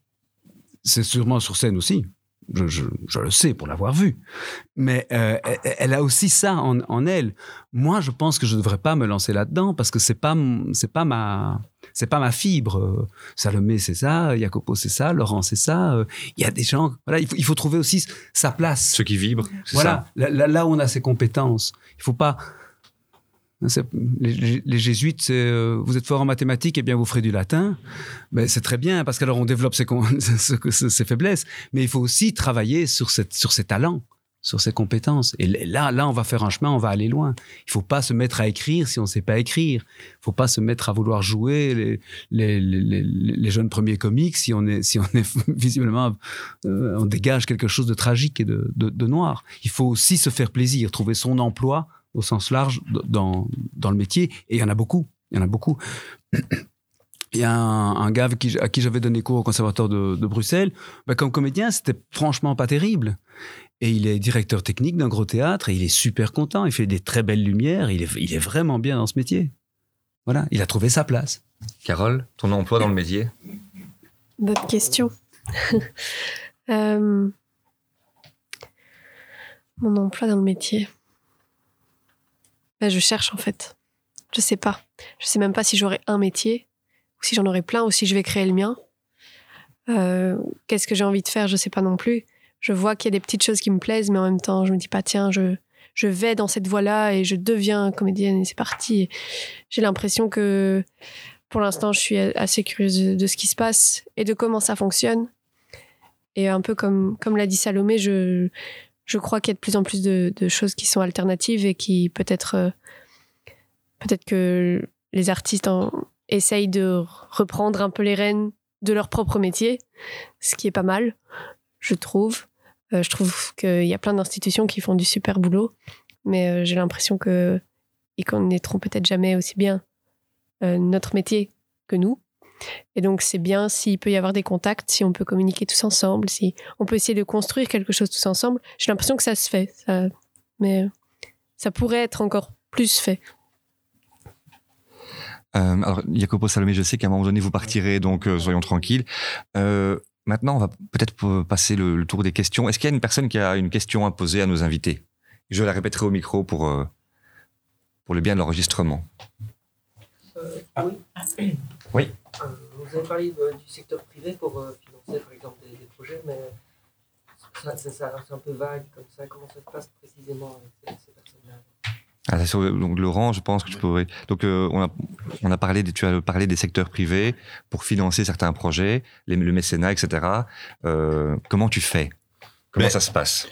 c'est sûrement sur scène aussi. Je, je- je le sais pour l'avoir vu. Mais euh, elle, elle a aussi ça en, en elle. Moi, je pense que je ne devrais pas me lancer là-dedans parce que c'est pas c'est pas ma c'est pas ma fibre. Salomé, c'est ça. Jacopo, c'est ça. Laurent, c'est ça. Il y a des gens. Voilà, il faut, il faut trouver aussi sa place. Ceux qui vibrent, Voilà, là, là- là où on a ses compétences. Il faut pas. C'est- Les, jésuites, euh, vous êtes fort en mathématiques, et bien vous ferez du latin. Ben, c'est très bien parce qu'alors on développe ses, faiblesses, mais il faut aussi travailler sur, cette, ses talents, sur ses compétences. Et là, là, on va faire un chemin, on va aller loin. Il faut pas se mettre à écrire si on ne sait pas écrire. Il faut pas se mettre à vouloir jouer les, jeunes premiers comiques si on est, on visiblement, euh, on dégage quelque chose de tragique et de noir. Il faut aussi se faire plaisir, trouver son emploi au sens large dans, dans le métier. Et il y en a beaucoup. Il y en a beaucoup. Il y a un, un gars avec qui, à qui j'avais donné cours au conservatoire de, de Bruxelles. Bah, comme comédien, c'était franchement pas terrible. Et il est directeur technique d'un gros théâtre et il est super content. Il fait des très belles lumières. Il est, il est vraiment bien dans ce métier. Voilà, il a trouvé sa place. Carole, ton emploi dans le métier? Bonne question. Euh, Mon emploi dans le métier. Ben, je cherche en fait. Je sais pas. Je sais même pas si j'aurai un métier, ou si j'en aurai plein, ou si je vais créer le mien. Euh, Qu'est-ce que j'ai envie de faire Je sais pas non plus. Je vois qu'il y a des petites choses qui me plaisent, mais en même temps, je me dis pas, tiens, je, je vais dans cette voie-là et je deviens comédienne et c'est parti. J'ai l'impression que pour l'instant, je suis assez curieuse de, de ce qui se passe et de comment ça fonctionne. Et un peu comme, comme l'a dit Salomé, je, je crois qu'il y a de plus en plus de, choses qui sont alternatives et qui peut-être euh, peut-être que les artistes en, essayent de reprendre un peu les rênes de leur propre métier, ce qui est pas mal, je trouve. Euh, je trouve qu'il y a plein d'institutions qui font du super boulot, mais euh, j'ai l'impression que ils connaîtront peut-être jamais aussi bien notre métier que nous. Et donc c'est bien s'il peut y avoir des contacts, si on peut communiquer tous ensemble, si on peut essayer de construire quelque chose tous ensemble. J'ai l'impression que ça se fait, ça, mais euh, ça pourrait être encore plus fait. Euh, alors, Jacopo Salomé, je sais qu'à un moment donné, vous partirez, donc euh, soyons tranquilles. Euh, maintenant, on va peut-être passer le, le tour des questions. Est-ce qu'il y a une personne qui a une question à poser à nos invités? Je la répéterai au micro pour, euh, pour le bien de l'enregistrement. Euh, Ah. oui. Oui. Euh, vous avez parlé de- du secteur privé pour euh, financer par exemple des, des projets, mais ça, ça, ça- c'est un peu vague comme ça. Comment ça se passe précisément avec ces, ces personnes-là? Ah, sur donc, Laurent, je pense que tu pourrais. Donc, euh, on, a, on a parlé, tu as parlé des secteurs privés pour financer certains projets, les, le mécénat, etc. Euh, comment tu fais? Comment Mais- ça se passe?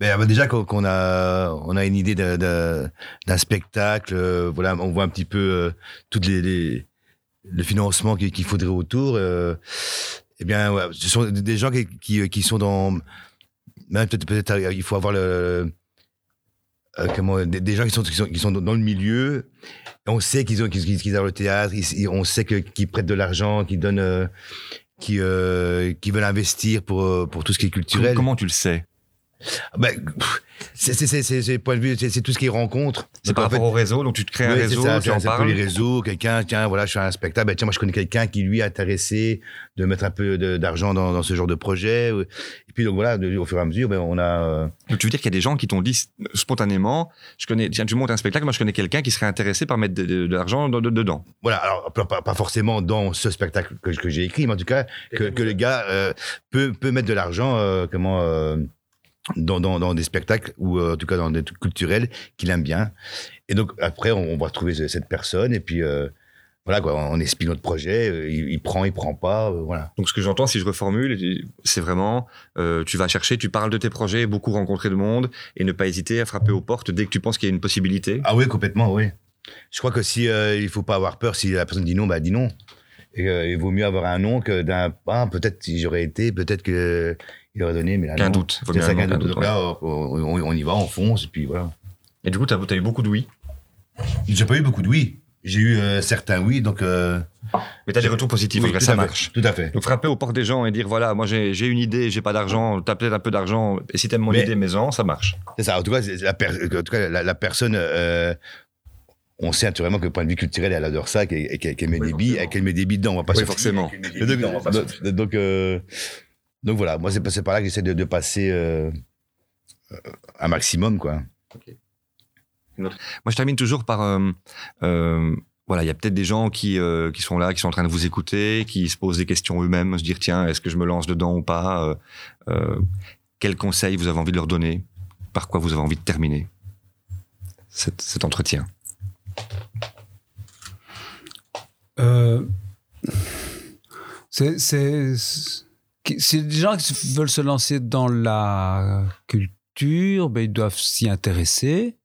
Ben, bah, déjà qu'on qu'on a on a une idée d'un spectacle, euh, voilà, on voit un petit peu euh, toutes les, les le financement qu'il faudrait autour. euh, eh bien, ce sont des gens qui, qui, qui sont dans même peut-être peut-être euh, il faut avoir le euh, comment des, gens qui sont, qui sont qui sont dans le milieu. On sait qu'ils ont qu'ils adorent le théâtre. ils- on sait que qu'ils prêtent de l'argent, qu'ils donnent, euh, qui euh, qui veulent investir pour euh, pour tout ce qui est culturel. Comment tu le sais? Ben, pff, c'est point de vue, c'est tout ce qu'ils rencontrent. C'est par en fait, rapport au réseau, donc tu te crées un réseau, c'est ça, tu c'est en c'est un peu parles. les réseaux, quelqu'un, tiens, voilà, je fais un spectacle, ben tiens, moi je connais quelqu'un qui lui est intéressé de mettre un peu d'argent dans, dans ce genre de projet. Et puis donc voilà, de- au fur et à mesure, ben on a. euh, Donc, tu veux dire qu'il y a des gens qui t'ont dit spontanément, je connais, tiens, tu montes un spectacle, moi je connais quelqu'un qui serait intéressé par mettre de, de- de l'argent de- de- dedans. voilà, alors pas, pas- pas forcément dans ce spectacle que, que j'ai écrit, mais en tout cas que, que le gars euh, peut, peut mettre de l'argent, euh, comment, euh, dans, dans, dans des spectacles ou euh, en tout cas dans des trucs culturels qu'il aime bien. Et donc après, on, on va retrouver ce- cette personne et puis euh, voilà quoi, on explique notre projet, euh, il, il prend, il prend pas, euh, voilà. Donc ce que j'entends, si je reformule, c'est vraiment, euh, tu vas chercher, tu parles de tes projets, beaucoup rencontrer de monde, et ne pas hésiter à frapper aux portes dès que tu penses qu'il y a une possibilité. Ah oui, complètement, oui. Je crois que si il faut pas avoir peur, si la personne dit non, bah dis non. Et, il vaut mieux avoir un non que d'un ah, peut-être si j'aurais été, peut-être que il aurait donné, mais là Qu'un doute. Faut C'est bien ça un qu'un doute, doute. Donc là, on, y va, on fonce, et puis voilà. Et du coup, tu as, eu beaucoup de oui? J'ai pas eu beaucoup de oui. J'ai eu euh, certains oui, donc. Euh, Mais tu as des retours positifs, oui, tout ça fait, marche. Tout à fait. Donc frapper aux portes des gens et dire voilà, moi j'ai j'ai une idée, j'ai pas d'argent, t'as peut-être un peu d'argent, et si t'aimes mon Mais- idée, mais-en, ça marche. C'est ça. En tout cas, la, per- en tout cas, la, la personne. euh, on sait naturellement que point de vue culturel, elle adore ça, qu'elle met Oui, des billes, qu'elle met des billes dedans. On va pas Oui, forcément. fier, qu'elle met des billes dedans, on va pas se fier. donc, euh, donc voilà, moi c'est par là que j'essaie de, de passer euh, euh, un maximum, quoi. Moi, je termine toujours par. euh, euh, voilà, il y a peut-être des gens qui, euh, qui sont là, qui sont en train de vous écouter, qui se posent des questions eux-mêmes, se dire tiens, est-ce que je me lance dedans ou pas euh, euh, Quels conseils vous avez envie de leur donner? Par quoi vous avez envie de terminer cet, cet entretien? Euh, c'est c'est des gens qui veulent se lancer dans la culture, ben ils doivent s'y intéresser,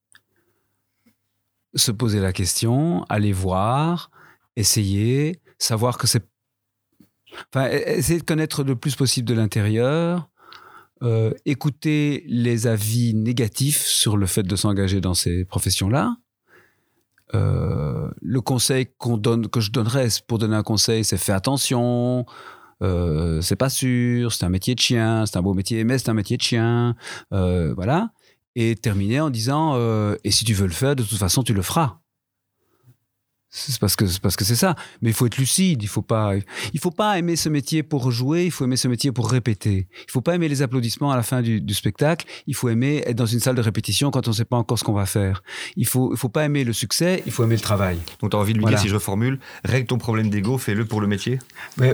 se poser la question, aller voir, essayer, savoir que c'est enfin essayer de connaître le plus possible de l'intérieur, euh, écouter les avis négatifs sur le fait de s'engager dans ces professions-là. Euh, le conseil que je donnerais pour donner un conseil, c'est fais attention, euh, c'est pas sûr, c'est un métier de chien, c'est un beau métier, mais c'est un métier de chien, euh, voilà. Et terminer en disant euh, et si tu veux le faire, de toute façon, tu le feras. C'est parce que c'est parce que c'est ça. Mais il faut être lucide. Il faut pas il faut pas aimer ce métier pour jouer. Il faut aimer ce métier pour répéter. Il faut pas aimer les applaudissements à la fin du, du spectacle. Il faut aimer être dans une salle de répétition quand on ne sait pas encore ce qu'on va faire. Il faut il faut pas aimer le succès. Il faut aimer le travail. Donc tu as envie de lui Voilà. dire, si je reformule, règle ton problème d'ego, fais-le pour le métier? Mais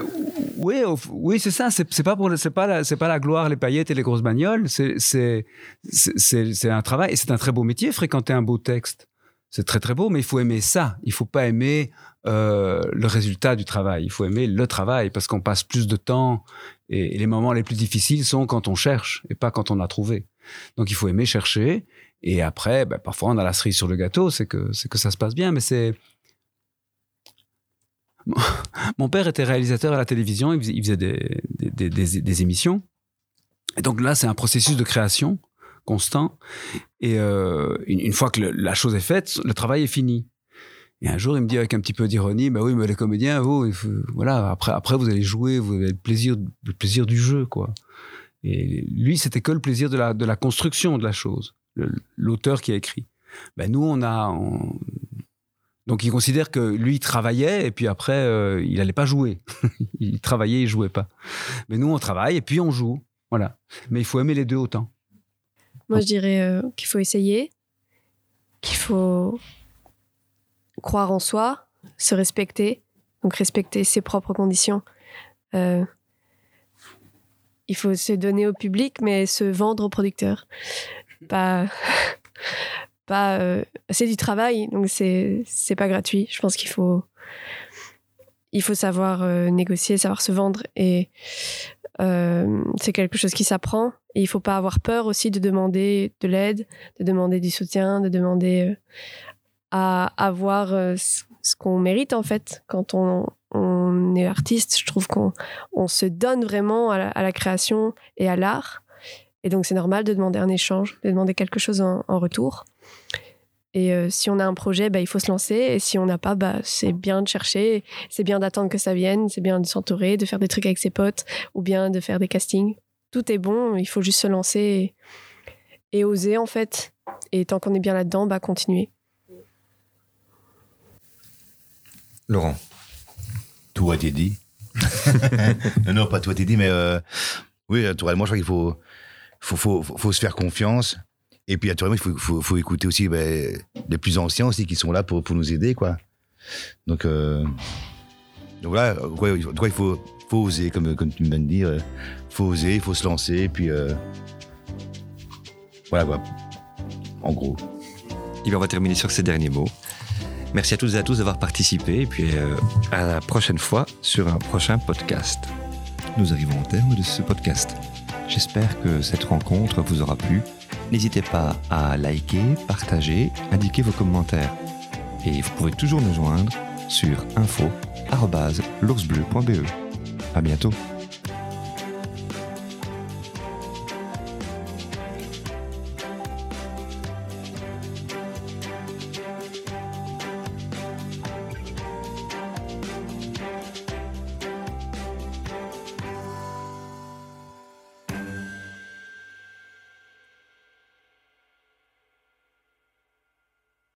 oui, oui, c'est ça. C'est pas pour, c'est pas la, c'est pas la gloire, les paillettes et les grosses bagnoles. C'est, c'est- c'est un travail et c'est un très beau métier. Fréquenter un beau texte, c'est très très beau, mais il faut aimer ça. Il faut pas aimer euh, le résultat du travail. Il faut aimer le travail parce qu'on passe plus de temps et, les moments les plus difficiles sont quand on cherche et pas quand on a trouvé. Donc il faut aimer chercher. Et après, ben, parfois on a la cerise sur le gâteau, c'est que c'est que ça se passe bien, mais c'est mon père était réalisateur à la télévision, il faisait, il des- des- des- des émissions. Et donc là, c'est un processus de création constant. Et euh, une, fois que la chose est faite, le travail est fini. Et un jour, il me dit avec un petit peu d'ironie, bah oui, mais les comédiens, vous, voilà, après, après, vous allez jouer, vous avez le plaisir, le plaisir du jeu, quoi. Et lui, c'était que le plaisir de la, de la construction de la chose, l'auteur qui a écrit. Ben nous, on a, on- donc il considère que lui il travaillait et puis après euh, il allait pas jouer. il travaillait, il jouait pas. Mais nous on travaille et puis on joue. Voilà. Mais il faut aimer les deux autant. Moi, je dirais euh, qu'il faut essayer, qu'il faut croire en soi, se respecter, donc respecter ses propres conditions. Euh, il faut se donner au public, mais se vendre au producteur. Pas, pas. euh, c'est du travail, donc c'est pas gratuit. Je pense qu'il faut il faut savoir euh, négocier, savoir se vendre et euh, c'est quelque chose qui s'apprend. Et il faut pas avoir peur aussi de demander de l'aide, de demander du soutien, de demander euh, à avoir euh, ce qu'on mérite en fait. Quand on, on est artiste, je trouve qu'on on se donne vraiment à la, création et à l'art. Et donc c'est normal de demander un échange, de demander quelque chose en retour. Et euh, si on a un projet, bah, il faut se lancer. Et si on n'a pas, bah, c'est bien de chercher, c'est bien d'attendre que ça vienne, c'est bien de s'entourer, de faire des trucs avec ses potes ou bien de faire des castings. Tout est bon, il faut juste se lancer et, et oser en fait. Et tant qu'on est bien là-dedans, bah, continuer. Laurent. Tout a été dit. non, non, pas tout a été dit, mais euh, oui, naturellement, je crois qu'il faut, faut, faut, faut, faut se faire confiance. Et puis, naturellement, il faut, faut, écouter aussi ben, les plus anciens aussi qui sont là pour, nous aider, quoi. Donc, euh, donc voilà, cas, il faut, faut oser, comme, comme tu viens de dire. Il faut oser, il faut se lancer, et puis euh, voilà, quoi. En gros. Et bien, on va terminer sur ces derniers mots. Merci à toutes et à tous d'avoir participé et puis euh, à la prochaine fois sur un prochain podcast. Nous arrivons au terme de ce podcast. J'espère que cette rencontre vous aura plu. N'hésitez pas à liker, partager, indiquer vos commentaires. Et vous pouvez toujours nous joindre sur info.l'oursbleu.be. À bientôt.